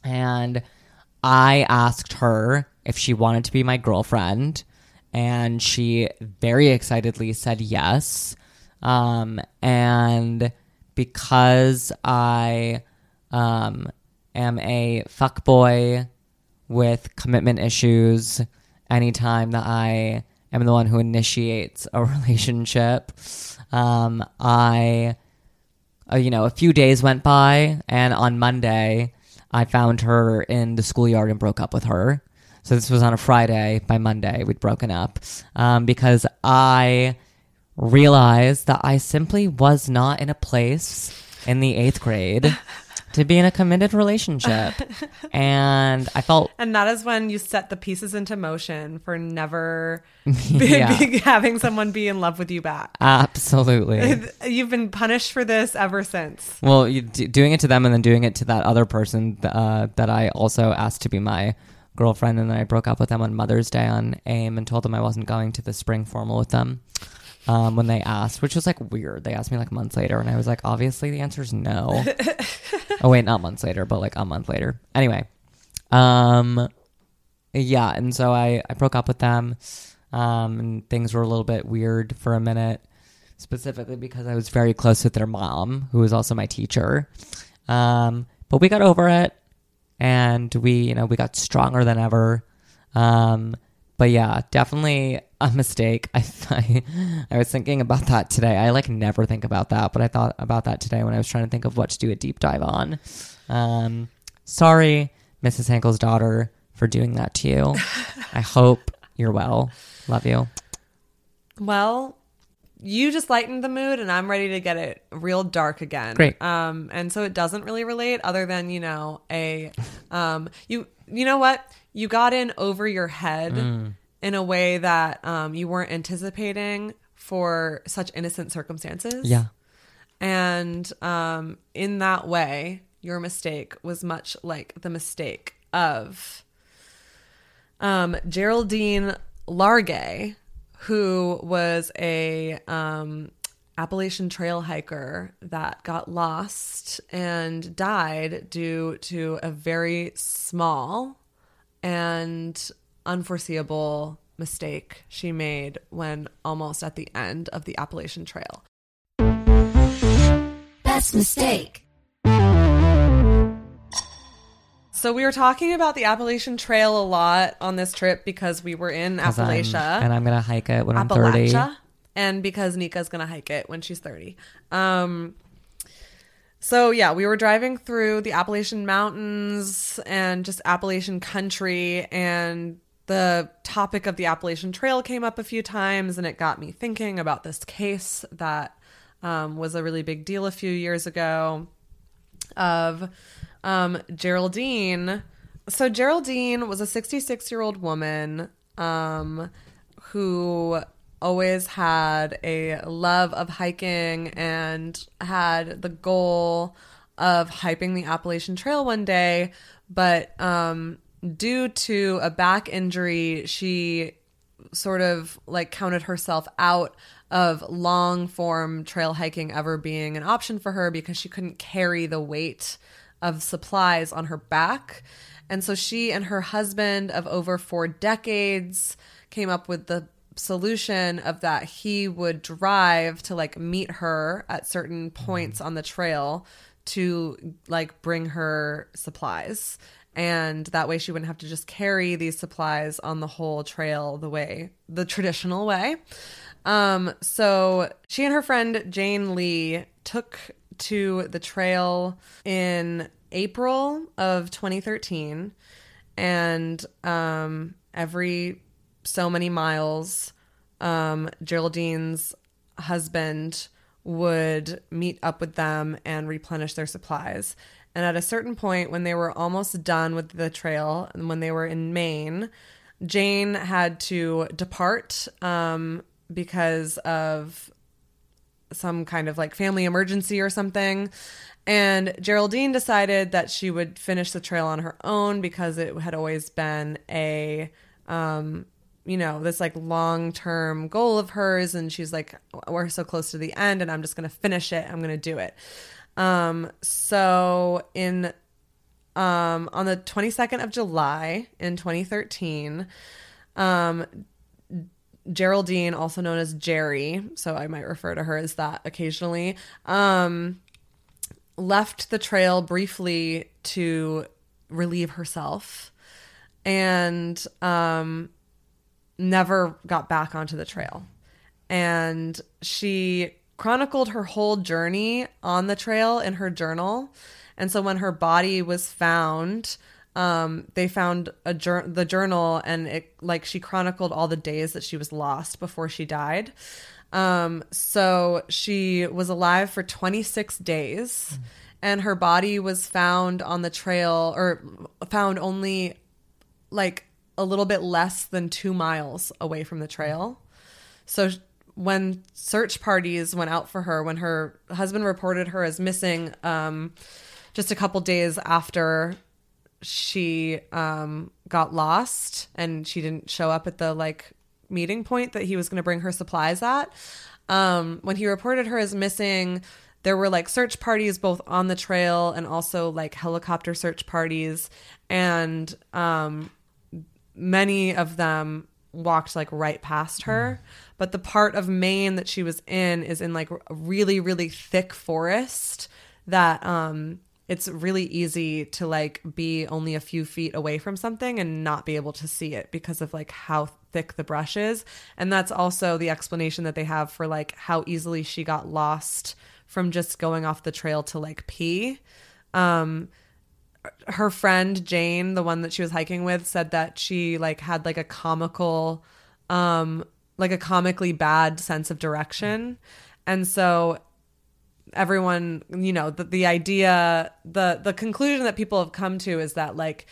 And I asked her if she wanted to be my girlfriend. And she very excitedly said yes. Um, and because I um, am a fuckboy with commitment issues, anytime that I am the one who initiates a relationship, um, I, uh, you know, a few days went by, and on Monday, I found her in the schoolyard and broke up with her. So this was on a Friday. By Monday, we'd broken up um, because I realized that I simply was not in a place in the eighth grade to be in a committed relationship. and I felt And that is when you set the pieces into motion for never be, Yeah. be- having someone be in love with you back. absolutely. You've been punished for this ever since. Well, you, d- doing it to them and then doing it to that other person uh, that I also asked to be my girlfriend, and then I broke up with them on Mother's Day on AIM and told them I wasn't going to the spring formal with them um, when they asked, which was like weird. They asked me like months later, and I was like, obviously the answer is no. oh wait, not months later, but like a month later. Anyway, um, yeah, and so I I broke up with them, um, and things were a little bit weird for a minute specifically because I was very close with their mom, who was also my teacher. Um, but we got over it, and we, you know, we got stronger than ever. Um, but yeah, definitely a mistake. I, I I was thinking about that today. I like never think about that, but I thought about that today when I was trying to think of what to do a deep dive on. Um, sorry, Mrs. Hankel's daughter, for doing that to you. I hope you're well. Love you. Well, you just lightened the mood and I'm ready to get it real dark again. Great. Um and so it doesn't really relate other than, you know, a um you you know what? You got in over your head Mm. In a way that um you weren't anticipating for such innocent circumstances. Yeah. And um, in that way, your mistake was much like the mistake of um, Geraldine Largay, who was a um, Appalachian Trail hiker that got lost and died due to a very small and unforeseeable mistake she made when almost at the end of the Appalachian Trail. Best mistake. So we were talking about the Appalachian Trail a lot on this trip because we were in 'Cause I'm- Appalachia. and I'm gonna hike it when I'm 30. And because Nika's gonna hike it when she's 30. Um so yeah, we were driving through the Appalachian Mountains and just Appalachian country and the topic of the Appalachian Trail came up a few times and it got me thinking about this case that um, was a really big deal a few years ago of um, Geraldine. So Geraldine was a 66 year old woman um, who always had a love of hiking and had the goal of hyping the Appalachian Trail one day, but um, due to a back injury, she sort of like counted herself out of long form trail hiking ever being an option for her because she couldn't carry the weight of supplies on her back. And so she and her husband of over four decades came up with the solution of that he would drive to like meet her at certain points mm-hmm. on the trail to like bring her supplies and that way she wouldn't have to just carry these supplies on the whole trail the way the traditional way um so she and her friend jane lee took to the trail in April of 2013, and um, every so many miles, um, Geraldine's husband would meet up with them and replenish their supplies. And at a certain point, when they were almost done with the trail, and when they were in Maine, Jane had to depart um, because of some kind of like family emergency or something. And Geraldine decided that she would finish the trail on her own because it had always been a, um, you know, this like long term goal of hers. And she's like, we're so close to the end and I'm just going to finish it. I'm going to do it. Um, so in, um, on the 22nd of July in 2013, um, Geraldine, also known as Jerry, so I might refer to her as that occasionally, um, left the trail briefly to relieve herself and um, never got back onto the trail. And she chronicled her whole journey on the trail in her journal. And so when her body was found, um, they found a jour- the journal and it like she chronicled all the days that she was lost before she died. Um, so she was alive for 26 days and her body was found on the trail or found only like a little bit less than two miles away from the trail. So when search parties went out for her, when her husband reported her as missing, um, just a couple days after she um, got lost and she didn't show up at the like meeting point that he was going to bring her supplies at. Um, when he reported her as missing, there were like search parties both on the trail and also like helicopter search parties, and um, many of them walked like right past her. But the part of Maine that she was in is in like a really, really thick forest that um it's really easy to like be only a few feet away from something and not be able to see it because of like how thick the brush is. And that's also the explanation that they have for like how easily she got lost from just going off the trail to like pee. Um her friend Jane, the one that she was hiking with, said that she like had like a comical um like a comically bad sense of direction. And so everyone, you know, the, the idea the the conclusion that people have come to is that like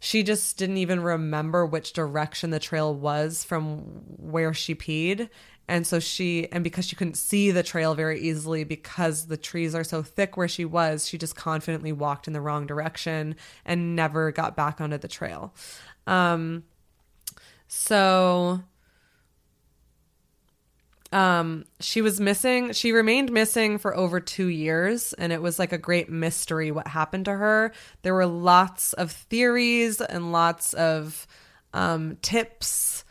she just didn't even remember which direction the trail was from where she peed. And so she, and because she couldn't see the trail very easily because the trees are so thick where she was, she just confidently walked in the wrong direction and never got back onto the trail. Um, so um she was missing she remained missing for over 2 years and it was like a great mystery what happened to her. There were lots of theories and lots of um tips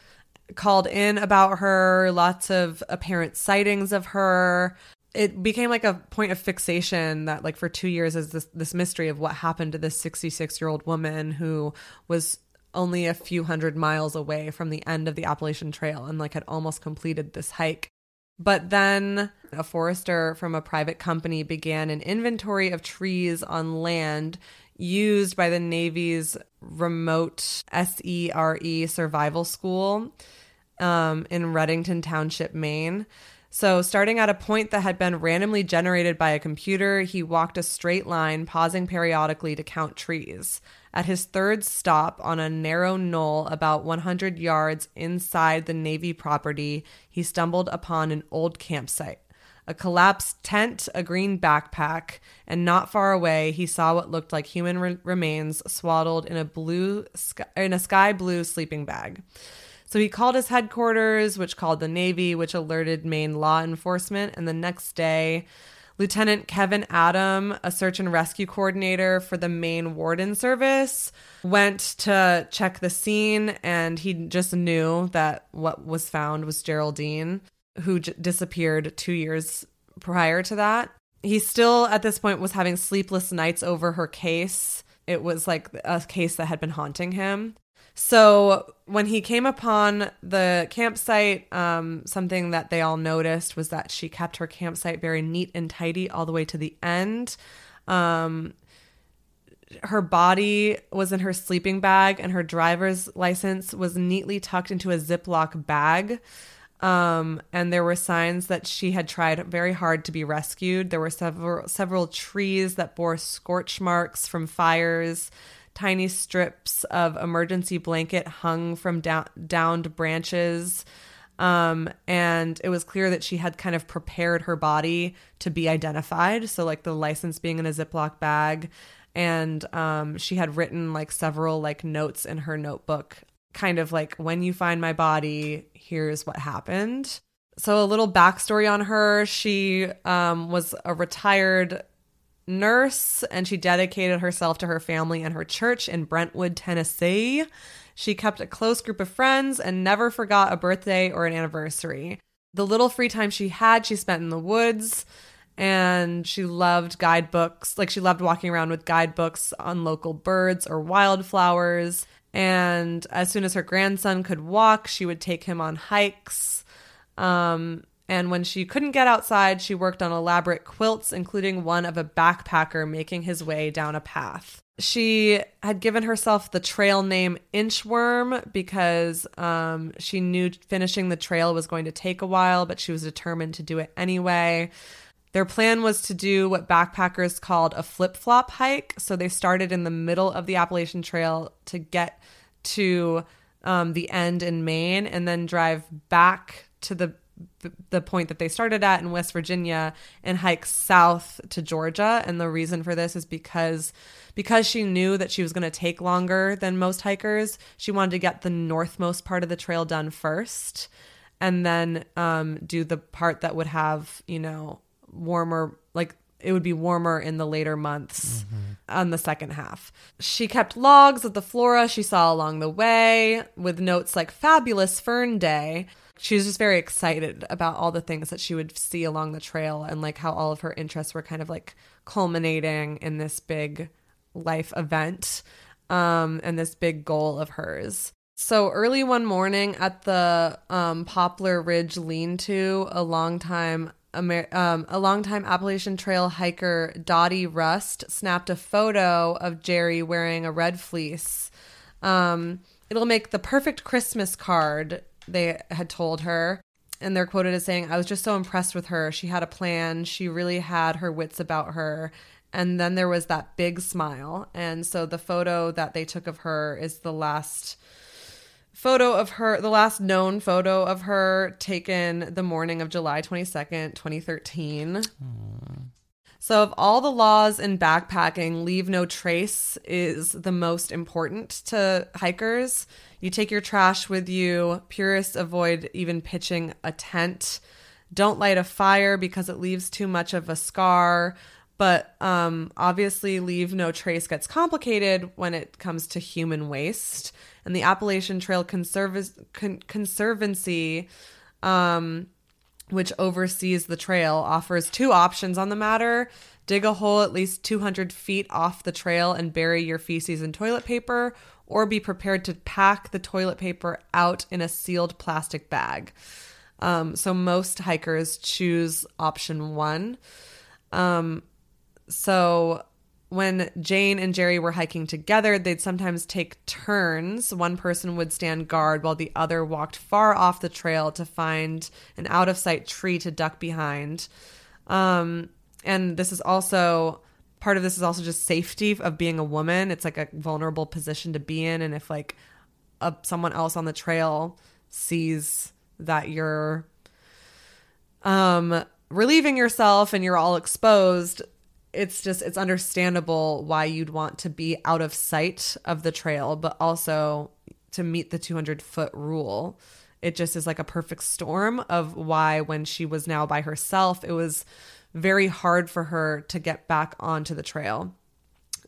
called in about her lots of apparent sightings of her. It became like a point of fixation that like for 2 years is this this mystery of what happened to this 66 year old woman who was only a few hundred miles away from the end of the Appalachian Trail and like had almost completed this hike. But then a forester from a private company began an inventory of trees on land used by the Navy's remote SERE survival school um, in Redington Township, Maine. So, starting at a point that had been randomly generated by a computer, he walked a straight line, pausing periodically to count trees. At his third stop on a narrow knoll about 100 yards inside the Navy property, he stumbled upon an old campsite. A collapsed tent, a green backpack, and not far away, he saw what looked like human re- remains swaddled in a blue sky, in a sky blue sleeping bag. So he called his headquarters, which called the Navy, which alerted Maine law enforcement. And the next day, Lieutenant Kevin Adam, a search and rescue coordinator for the Maine Warden Service, went to check the scene and he just knew that what was found was Geraldine, who j- disappeared two years prior to that. He still, at this point, was having sleepless nights over her case. It was like a case that had been haunting him. So when he came upon the campsite, um, something that they all noticed was that she kept her campsite very neat and tidy all the way to the end. Um, her body was in her sleeping bag and her driver's license was neatly tucked into a Ziploc bag. Um, and there were signs that she had tried very hard to be rescued. There were several several trees that bore scorch marks from fires. Tiny strips of emergency blanket hung from down, downed branches. Um, and it was clear that she had kind of prepared her body to be identified. So, like the license being in a Ziploc bag. And um, she had written like several like notes in her notebook, kind of like, when you find my body, here's what happened. So, a little backstory on her she um, was a retired nurse and she dedicated herself to her family and her church in Brentwood, Tennessee. She kept a close group of friends and never forgot a birthday or an anniversary. The little free time she had, she spent in the woods and she loved guidebooks. Like she loved walking around with guidebooks on local birds or wildflowers. And as soon as her grandson could walk, she would take him on hikes. Um, and when she couldn't get outside, she worked on elaborate quilts, including one of a backpacker making his way down a path. She had given herself the trail name Inchworm because um, she knew finishing the trail was going to take a while, but she was determined to do it anyway. Their plan was to do what backpackers called a flip flop hike. So they started in the middle of the Appalachian Trail to get to um, the end in Maine and then drive back to the the point that they started at in West Virginia and hike south to Georgia and the reason for this is because because she knew that she was going to take longer than most hikers she wanted to get the northmost part of the trail done first and then um, do the part that would have you know warmer like it would be warmer in the later months on the second half. She kept logs of the flora she saw along the way with notes like fabulous fern day. She was just very excited about all the things that she would see along the trail and like how all of her interests were kind of like culminating in this big life event um, and this big goal of hers. So early one morning at the um, Poplar Ridge lean-to, a long time Amer- um, a longtime Appalachian Trail hiker Dottie Rust snapped a photo of Gerry wearing a red fleece. Um, it'll make the perfect Christmas card, they had told her. And they're quoted as saying, I was just so impressed with her. She had a plan. She really had her wits about her. And then there was that big smile. And so the photo that they took of her is the last photo of her, the last known photo of her taken the morning of July 22nd, 2013. So, of all the laws in backpacking, leave no trace is the most important to hikers. You take your trash with you. Purists avoid even pitching a tent. Don't light a fire because it leaves too much of a scar. But um, obviously, leave no trace gets complicated when it comes to human waste. And the Appalachian Trail Conserv- Con- Conservancy um, which oversees the trail, offers two options on the matter dig a hole at least 200 feet off the trail and bury your feces in toilet paper, or be prepared to pack the toilet paper out in a sealed plastic bag. Um, so most hikers choose option one. Um, so when Jane and Gerry were hiking together, they'd sometimes take turns. One person would stand guard while the other walked far off the trail to find an out of sight tree to duck behind. Um, and this is also part of this is also just safety of being a woman. It's like a vulnerable position to be in, and if like a, someone else on the trail sees that you're um relieving yourself and you're all exposed it's just it's understandable why you'd want to be out of sight of the trail but also to meet the 200 foot rule it just is like a perfect storm of why when she was now by herself it was very hard for her to get back onto the trail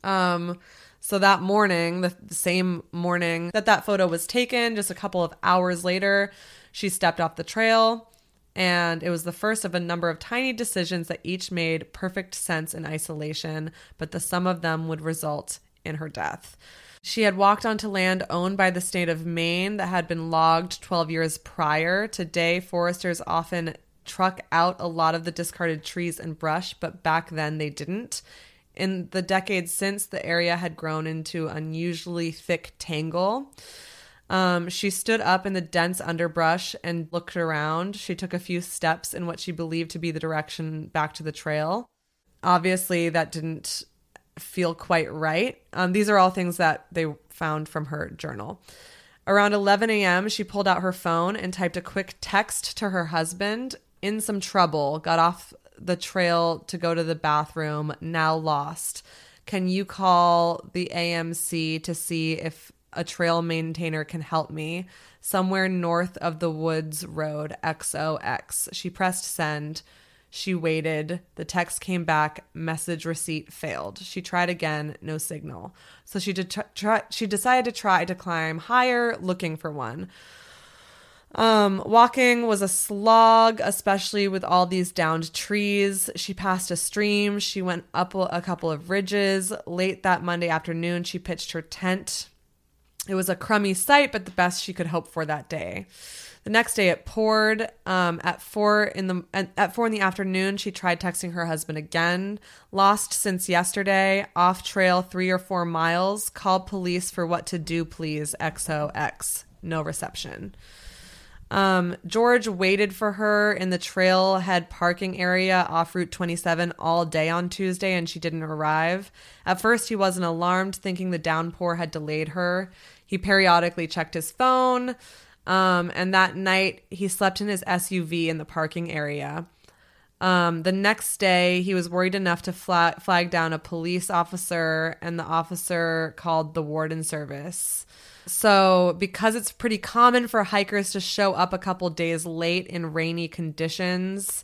um so that morning the, the same morning that that photo was taken just a couple of hours later she stepped off the trail and it was the first of a number of tiny decisions that each made perfect sense in isolation, but the sum of them would result in her death. She had walked onto land owned by the state of Maine that had been logged 12 years prior. Today, foresters often truck out a lot of the discarded trees and brush, but back then they didn't. In the decades since, the area had grown into unusually thick tangle. Um, she stood up in the dense underbrush and looked around. She took a few steps in what she believed to be the direction back to the trail. Obviously, that didn't feel quite right. Um, these are all things that they found from her journal. Around 11 a.m., she pulled out her phone and typed a quick text to her husband in some trouble, got off the trail to go to the bathroom, now lost. Can you call the AMC to see if a trail maintainer can help me? Somewhere north of the Woods Road, XOX. She pressed send. She waited. The text came back. Message receipt failed. She tried again. No signal. So she try, she decided to try to climb higher, looking for one. Um, walking was a slog, especially with all these downed trees. She passed a stream. She went up a couple of ridges. Late that Monday afternoon, she pitched her tent. It was a crummy sight, but the best she could hope for that day. The next day it poured. Um, at four in the at four in the afternoon, she tried texting her husband again. Lost since yesterday. Off trail three or four miles. Called police for what to do, please. XOX. No reception. Um, George waited for her in the trailhead parking area off Route 27 all day on Tuesday and she didn't arrive. At first, he wasn't alarmed, thinking the downpour had delayed her. He periodically checked his phone, um, and that night he slept in his SUV in the parking area. Um, the next day, he was worried enough to flag, flag down a police officer, and the officer called the warden service. So, because it's pretty common for hikers to show up a couple days late in rainy conditions,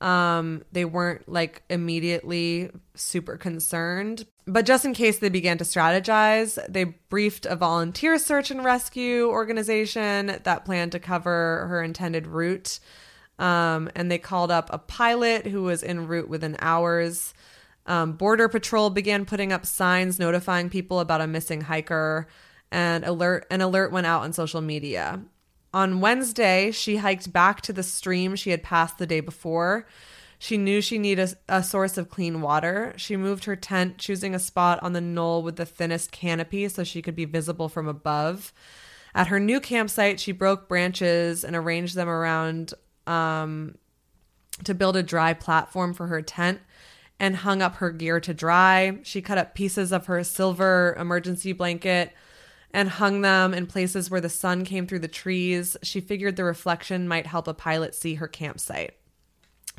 um, they weren't like immediately super concerned. But just in case they began to strategize, they briefed a volunteer search and rescue organization that planned to cover her intended route. Um, and they called up a pilot who was en route within hours. Um, Border Patrol began putting up signs notifying people about a missing hiker and alert an alert went out on social media. On Wednesday, she hiked back to the stream she had passed the day before. She knew she needed a, a, source of clean water. She moved her tent, choosing a spot on the knoll with the thinnest canopy so she could be visible from above. At her new campsite, she broke branches and arranged them around um, to build a dry platform for her tent and hung up her gear to dry. She cut up pieces of her silver emergency blanket and hung them in places where the sun came through the trees. She figured the reflection might help a pilot see her campsite.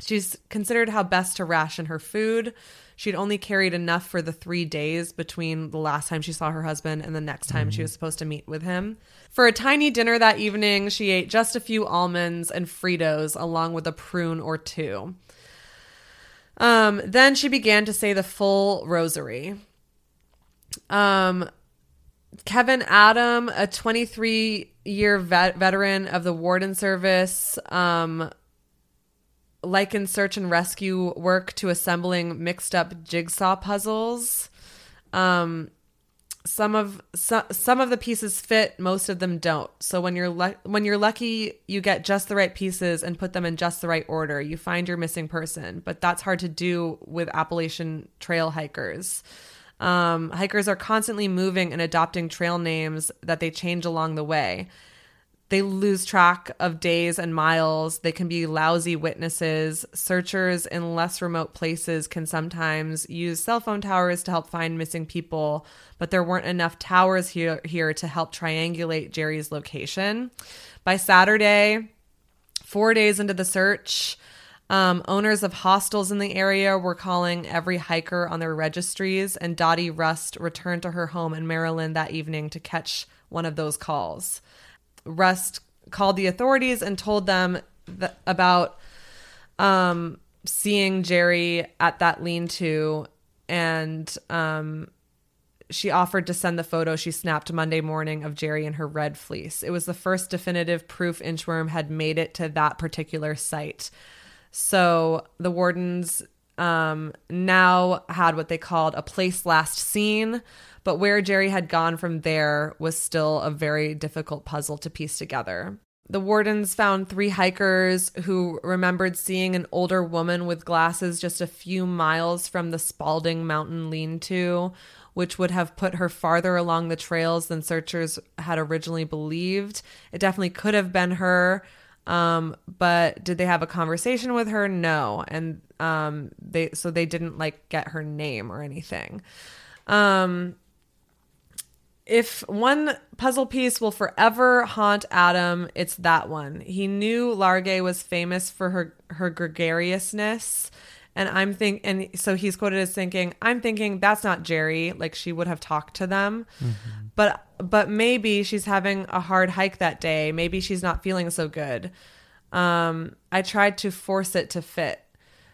She's considered how best to ration her food. She'd only carried enough for the three days between the last time she saw her husband and the next time mm-hmm. she was supposed to meet with him. For a tiny dinner that evening, she ate just a few almonds and Fritos along with a prune or two. Um, then she began to say the full rosary. Um, Kevin Adam, a 23 year vet- veteran of the Warden Service, um, likened search and rescue work to assembling mixed up jigsaw puzzles. Um, some of some, some of the pieces fit, most of them don't. So when you're lu- when you're lucky, you get just the right pieces and put them in just the right order. You find your missing person, but that's hard to do with Appalachian trail hikers. Um, hikers are constantly moving and adopting trail names that they change along the way. They lose track of days and miles. They can be lousy witnesses. Searchers in less remote places can sometimes use cell phone towers to help find missing people, but there weren't enough towers here, here to help triangulate Gerry's location. By Saturday, four days into the search, um, owners of hostels in the area were calling every hiker on their registries, and Dottie Rust returned to her home in Maryland that evening to catch one of those calls. Rust called the authorities and told them th- about um, seeing Gerry at that lean to, and um, she offered to send the photo she snapped Monday morning of Gerry in her red fleece. It was the first definitive proof Inchworm had made it to that particular site. So the wardens um, now had what they called a place last seen, but where Gerry had gone from there was still a very difficult puzzle to piece together. the wardens found three hikers who remembered seeing an older woman with glasses just a few miles from the Spaulding Mountain lean to, which would have put her farther along the trails than searchers had originally believed. It definitely could have been her. Um, but did they have a conversation with her? No. And um, they so they didn't like get her name or anything. Um, if one puzzle piece will forever haunt Adam, it's that one. He knew Largay was famous for her her gregariousness, and I'm think and so he's quoted as thinking, "I'm thinking that's not Gerry. Like she would have talked to them, but but maybe she's having a hard hike that day. Maybe she's not feeling so good." Um, I tried to force it to fit.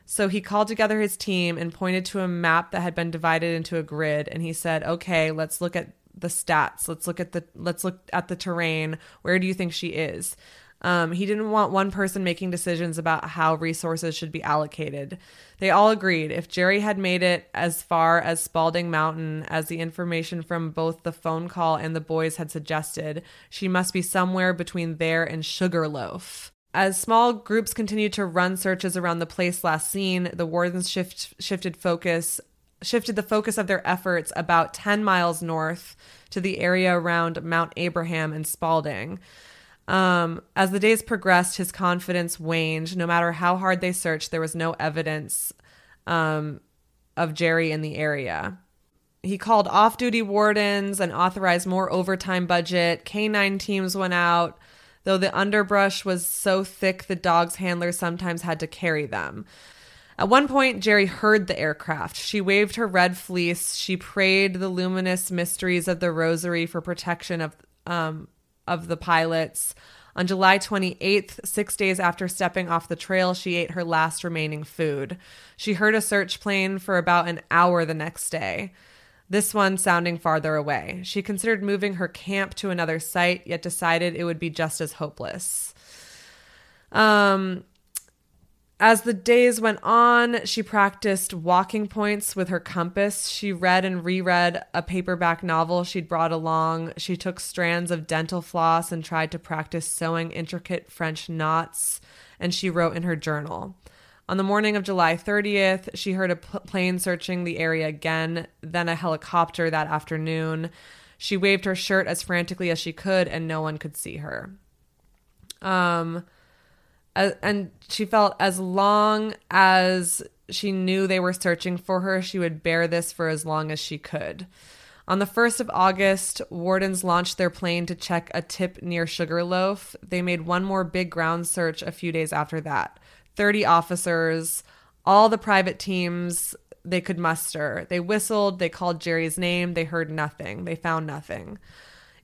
So he called together his team and pointed to a map that had been divided into a grid and he said, "Okay, let's look at the stats. Let's look at the let's look at the terrain. Where do you think she is?" Um, he didn't want one person making decisions about how resources should be allocated. They all agreed if Gerry had made it as far as Spaulding Mountain as the information from both the phone call and the boys had suggested, she must be somewhere between there and Sugarloaf. As small groups continued to run searches around the place last seen, the wardens shift, shifted focus shifted the focus of their efforts about 10 miles north to the area around Mount Abraham and Spaulding. Um, as the days progressed, his confidence waned. No matter how hard they searched, there was no evidence um, of Gerry in the area. He called off duty wardens and authorized more overtime budget. Canine teams went out, though the underbrush was so thick the dog's handlers sometimes had to carry them. At one point, Gerry heard the aircraft. She waved her red fleece. She prayed the luminous mysteries of the rosary for protection of um, of the pilots. On July 28th, six days after stepping off the trail, she ate her last remaining food. She heard a search plane for about an hour the next day, this one sounding farther away. She considered moving her camp to another site, yet decided it would be just as hopeless. Um, as the days went on, she practiced walking points with her compass. She read and reread a paperback novel she'd brought along. She took strands of dental floss and tried to practice sewing intricate French knots, and she wrote in her journal. On the morning of July 30th, she heard a plane searching the area again, then a helicopter that afternoon. She waved her shirt as frantically as she could, and no one could see her. Um, and she felt as long as she knew they were searching for her, she would bear this for as long as she could. On the 1st of August, wardens launched their plane to check a tip near Sugarloaf. They made one more big ground search a few days after that. 30 officers, all the private teams they could muster. They whistled, they called Gerry's name, they heard nothing. They found nothing.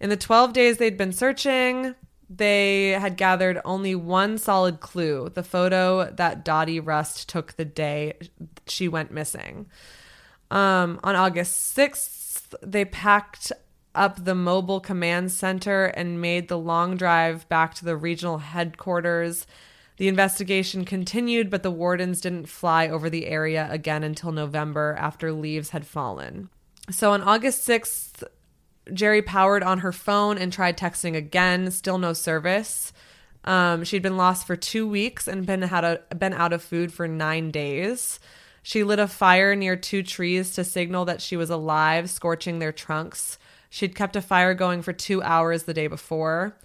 In the 12 days they'd been searching, they had gathered only one solid clue the photo that Dottie Rust took the day she went missing. Um, on August 6th, they packed up the mobile command center and made the long drive back to the regional headquarters. The investigation continued, but the wardens didn't fly over the area again until November after leaves had fallen. So on August 6th, Gerry powered on her phone and tried texting again, still no service. Um, she'd been lost for two weeks and been had a, been out of food for nine days. She lit a fire near two trees to signal that she was alive, scorching their trunks. She'd kept a fire going for two hours the day before,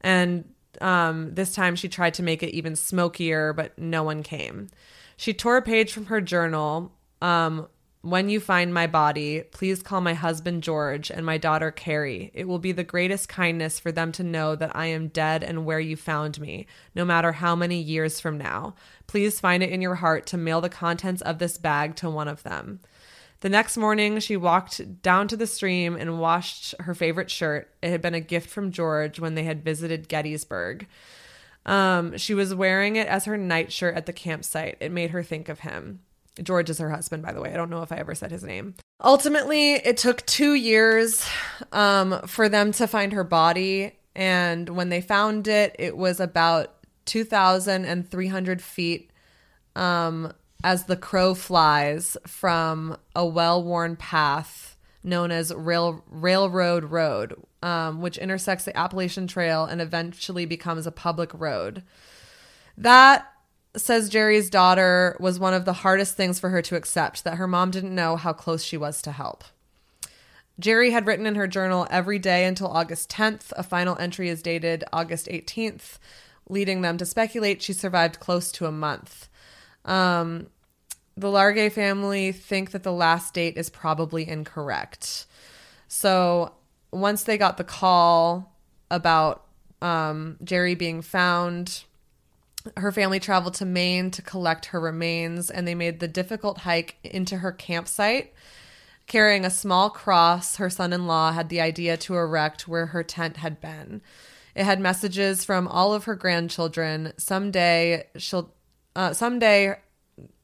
and um, this time she tried to make it even smokier, but no one came. She tore a page from her journal. Um, when you find my body, please call my husband George and my daughter Carrie. It will be the greatest kindness for them to know that I am dead and where you found me, no matter how many years from now. Please find it in your heart to mail the contents of this bag to one of them. The next morning, she walked down to the stream and washed her favorite shirt. It had been a gift from George when they had visited Gettysburg. Um, she was wearing it as her nightshirt at the campsite. It made her think of him. George is her husband, by the way. I don't know if I ever said his name. Ultimately, it took two years um, for them to find her body. And when they found it, it was about 2,300 feet um, as the crow flies from a well worn path known as Rail- Railroad Road. um, which intersects the Appalachian Trail and eventually becomes a public road. That says Gerry's daughter was one of the hardest things for her to accept that her mom didn't know how close she was to help. Gerry had written in her journal every day until August 10th. A final entry is dated August 18th, leading them to speculate she survived close to a month. Um, the Largay family think that the last date is probably incorrect. So once they got the call about um, Gerry being found, her family traveled to Maine to collect her remains, and they made the difficult hike into her campsite. Carrying a small cross, her son in law had the idea to erect where her tent had been. It had messages from all of her grandchildren. Someday she'll, uh, someday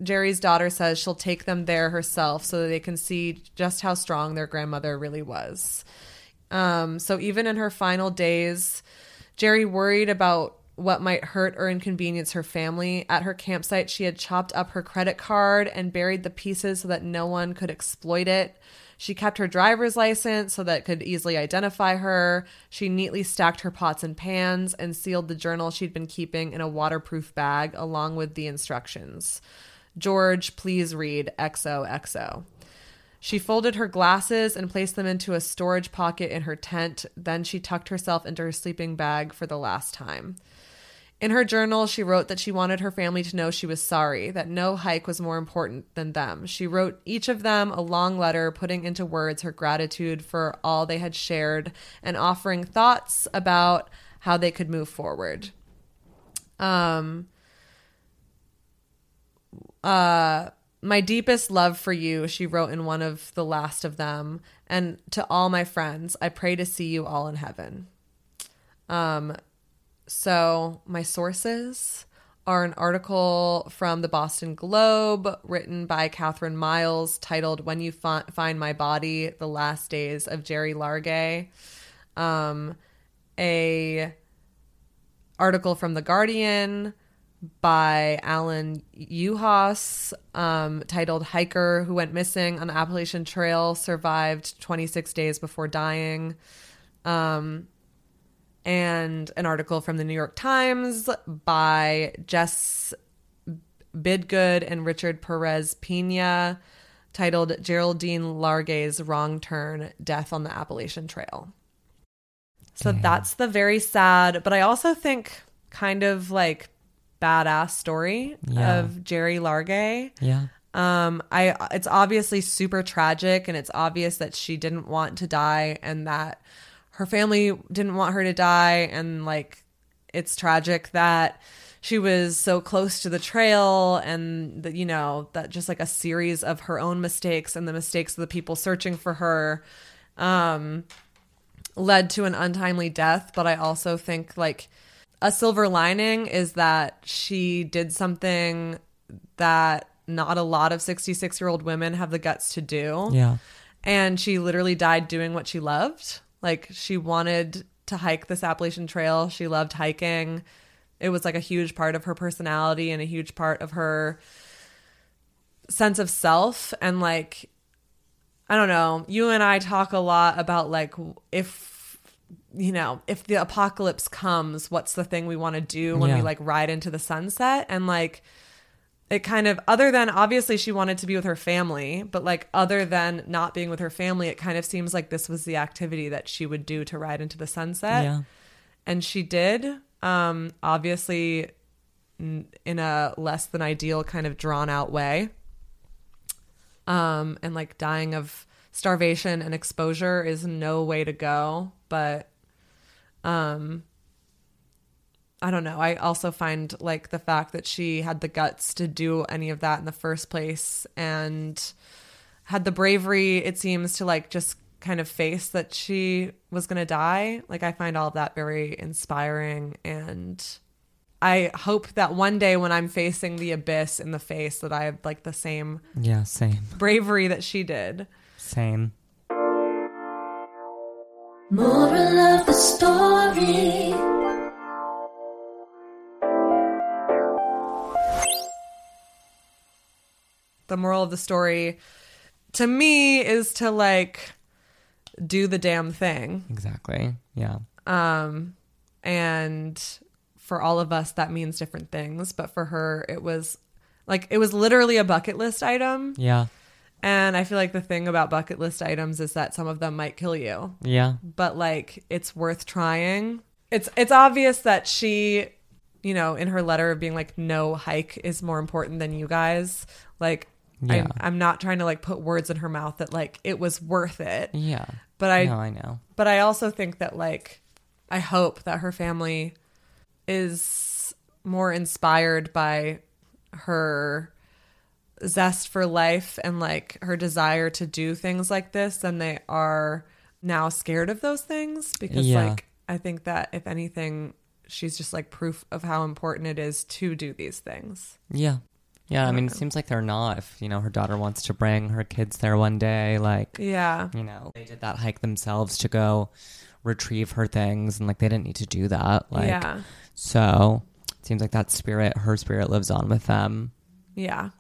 Gerry's daughter says she'll take them there herself so that they can see just how strong their grandmother really was. Um, so even in her final days, Gerry worried about what might hurt or inconvenience her family. At her campsite, she had chopped up her credit card and buried the pieces so that no one could exploit it. She kept her driver's license so that could easily identify her. She neatly stacked her pots and pans and sealed the journal she'd been keeping in a waterproof bag along with the instructions. George, please read XOXO. She folded her glasses and placed them into a storage pocket in her tent. Then she tucked herself into her sleeping bag for the last time. In her journal, she wrote that she wanted her family to know she was sorry, that no hike was more important than them. She wrote each of them a long letter, putting into words her gratitude for all they had shared and offering thoughts about how they could move forward. Um, uh, my deepest love for you, she wrote in one of the last of them, and to all my friends, I pray to see you all in heaven. Um, so my sources are an article from the Boston Globe written by Kathryn Miles titled "When You Fi- Find My Body: The Last Days of Gerry Largay." Um, a article from the Guardian by Alan Yuhas um, titled Hiker Who Went Missing on the Appalachian Trail Survived 26 Days Before Dying. Um, and an article from the New York Times by Jess Bidgood and Richard Perez Pina titled Geraldine Largay's Wrong Turn Death on the Appalachian Trail. So that's the very sad, but I also think kind of like badass story Yeah. of Gerry Largay. Yeah. Um, I it's obviously super tragic, and it's obvious that she didn't want to die, and that her family didn't want her to die, and like it's tragic that she was so close to the trail, and that you know that just like a series of her own mistakes and the mistakes of the people searching for her, um, led to an untimely death. But I also think like a silver lining is that she did something that not a lot of 66 year old women have the guts to do. Yeah. And she literally died doing what she loved. Like she wanted to hike this Appalachian Trail. She loved hiking. It was like a huge part of her personality and a huge part of her sense of self. And like, I don't know, you and I talk a lot about like if, you know, if the apocalypse comes, what's the thing we want to do when we like ride into the sunset? And like, it kind of other than obviously she wanted to be with her family but like other than not being with her family it kind of seems like this was the activity that she would do to ride into the sunset Yeah. and she did um obviously in a less than ideal kind of drawn out way um and like dying of starvation and exposure is no way to go but um I don't know. I also find like the fact that she had the guts to do any of that in the first place and had the bravery, it seems, to like just kind of face that she was going to die. Like, I find all of that very inspiring. And I hope that one day when I'm facing the abyss in the face, that I have like the same Yeah. Same. bravery that she did. Same. Moral of the story. The moral of the story to me is to like do the damn thing. Exactly. Yeah. Um, and for all of us, that means different things. But for her, it was like it was literally a bucket list item. Yeah. And I feel like the thing about bucket list items is that some of them might kill you, Yeah. but like it's worth trying. It's it's obvious that she, you know, in her letter of being like no hike is more important than you guys. Like Yeah. I'm, I'm not trying to like put words in her mouth that like it was worth it. Yeah. But I no, I know. but I also think that like I hope that her family is more inspired by her zest for life and like her desire to do things like this than they are now scared of those things because Yeah. like I think that if anything she's just like proof of how important it is to do these things. Yeah. Yeah. I mean, it seems like they're not. If, you know, her daughter wants to bring her kids there one day, like, Yeah. you know, they did that hike themselves to go retrieve her things and like they didn't need to do that. Like, yeah. so it seems like that spirit, her spirit lives on with them. Yeah.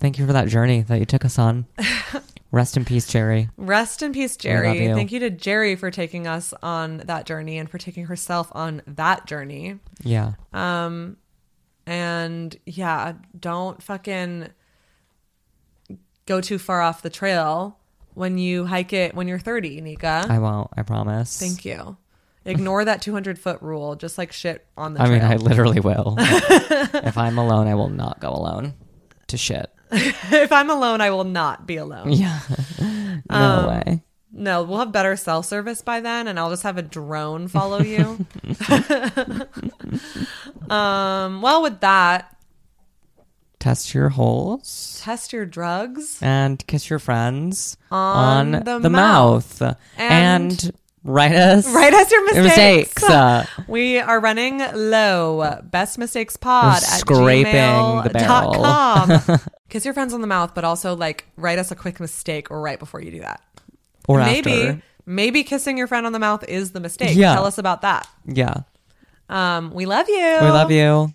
Thank you for that journey that you took us on. Rest in peace, Gerry. Rest in peace, Gerry. you. Thank you to Gerry for taking us on that journey and for taking herself on that journey. Yeah. Um, and yeah, don't fucking go too far off the trail when you hike it when you're 30, Nika. I won't. I promise. Thank you. Ignore that 200 foot rule, just like shit on the I trail. mean, I literally will. if I'm alone, I will not go alone to shit. if I'm alone, I will not be alone. Yeah. no Um, way. No, we'll have better cell service by then, and I'll just have a drone follow you. um, well, with that, Test your holes test your drugs. and kiss your friends On on, the the, mouth. mouth. And- And, write us. Write us your your mistakes. Uh, We are running low. Best mistakes pod at Scraping the barrel. gmail.com. Kiss your friends on the mouth, but also like write us a quick mistake right before you do that. Or maybe after. maybe kissing your friend on the mouth is the mistake. Yeah. Tell us about that. Yeah. Um, we love you. We love you.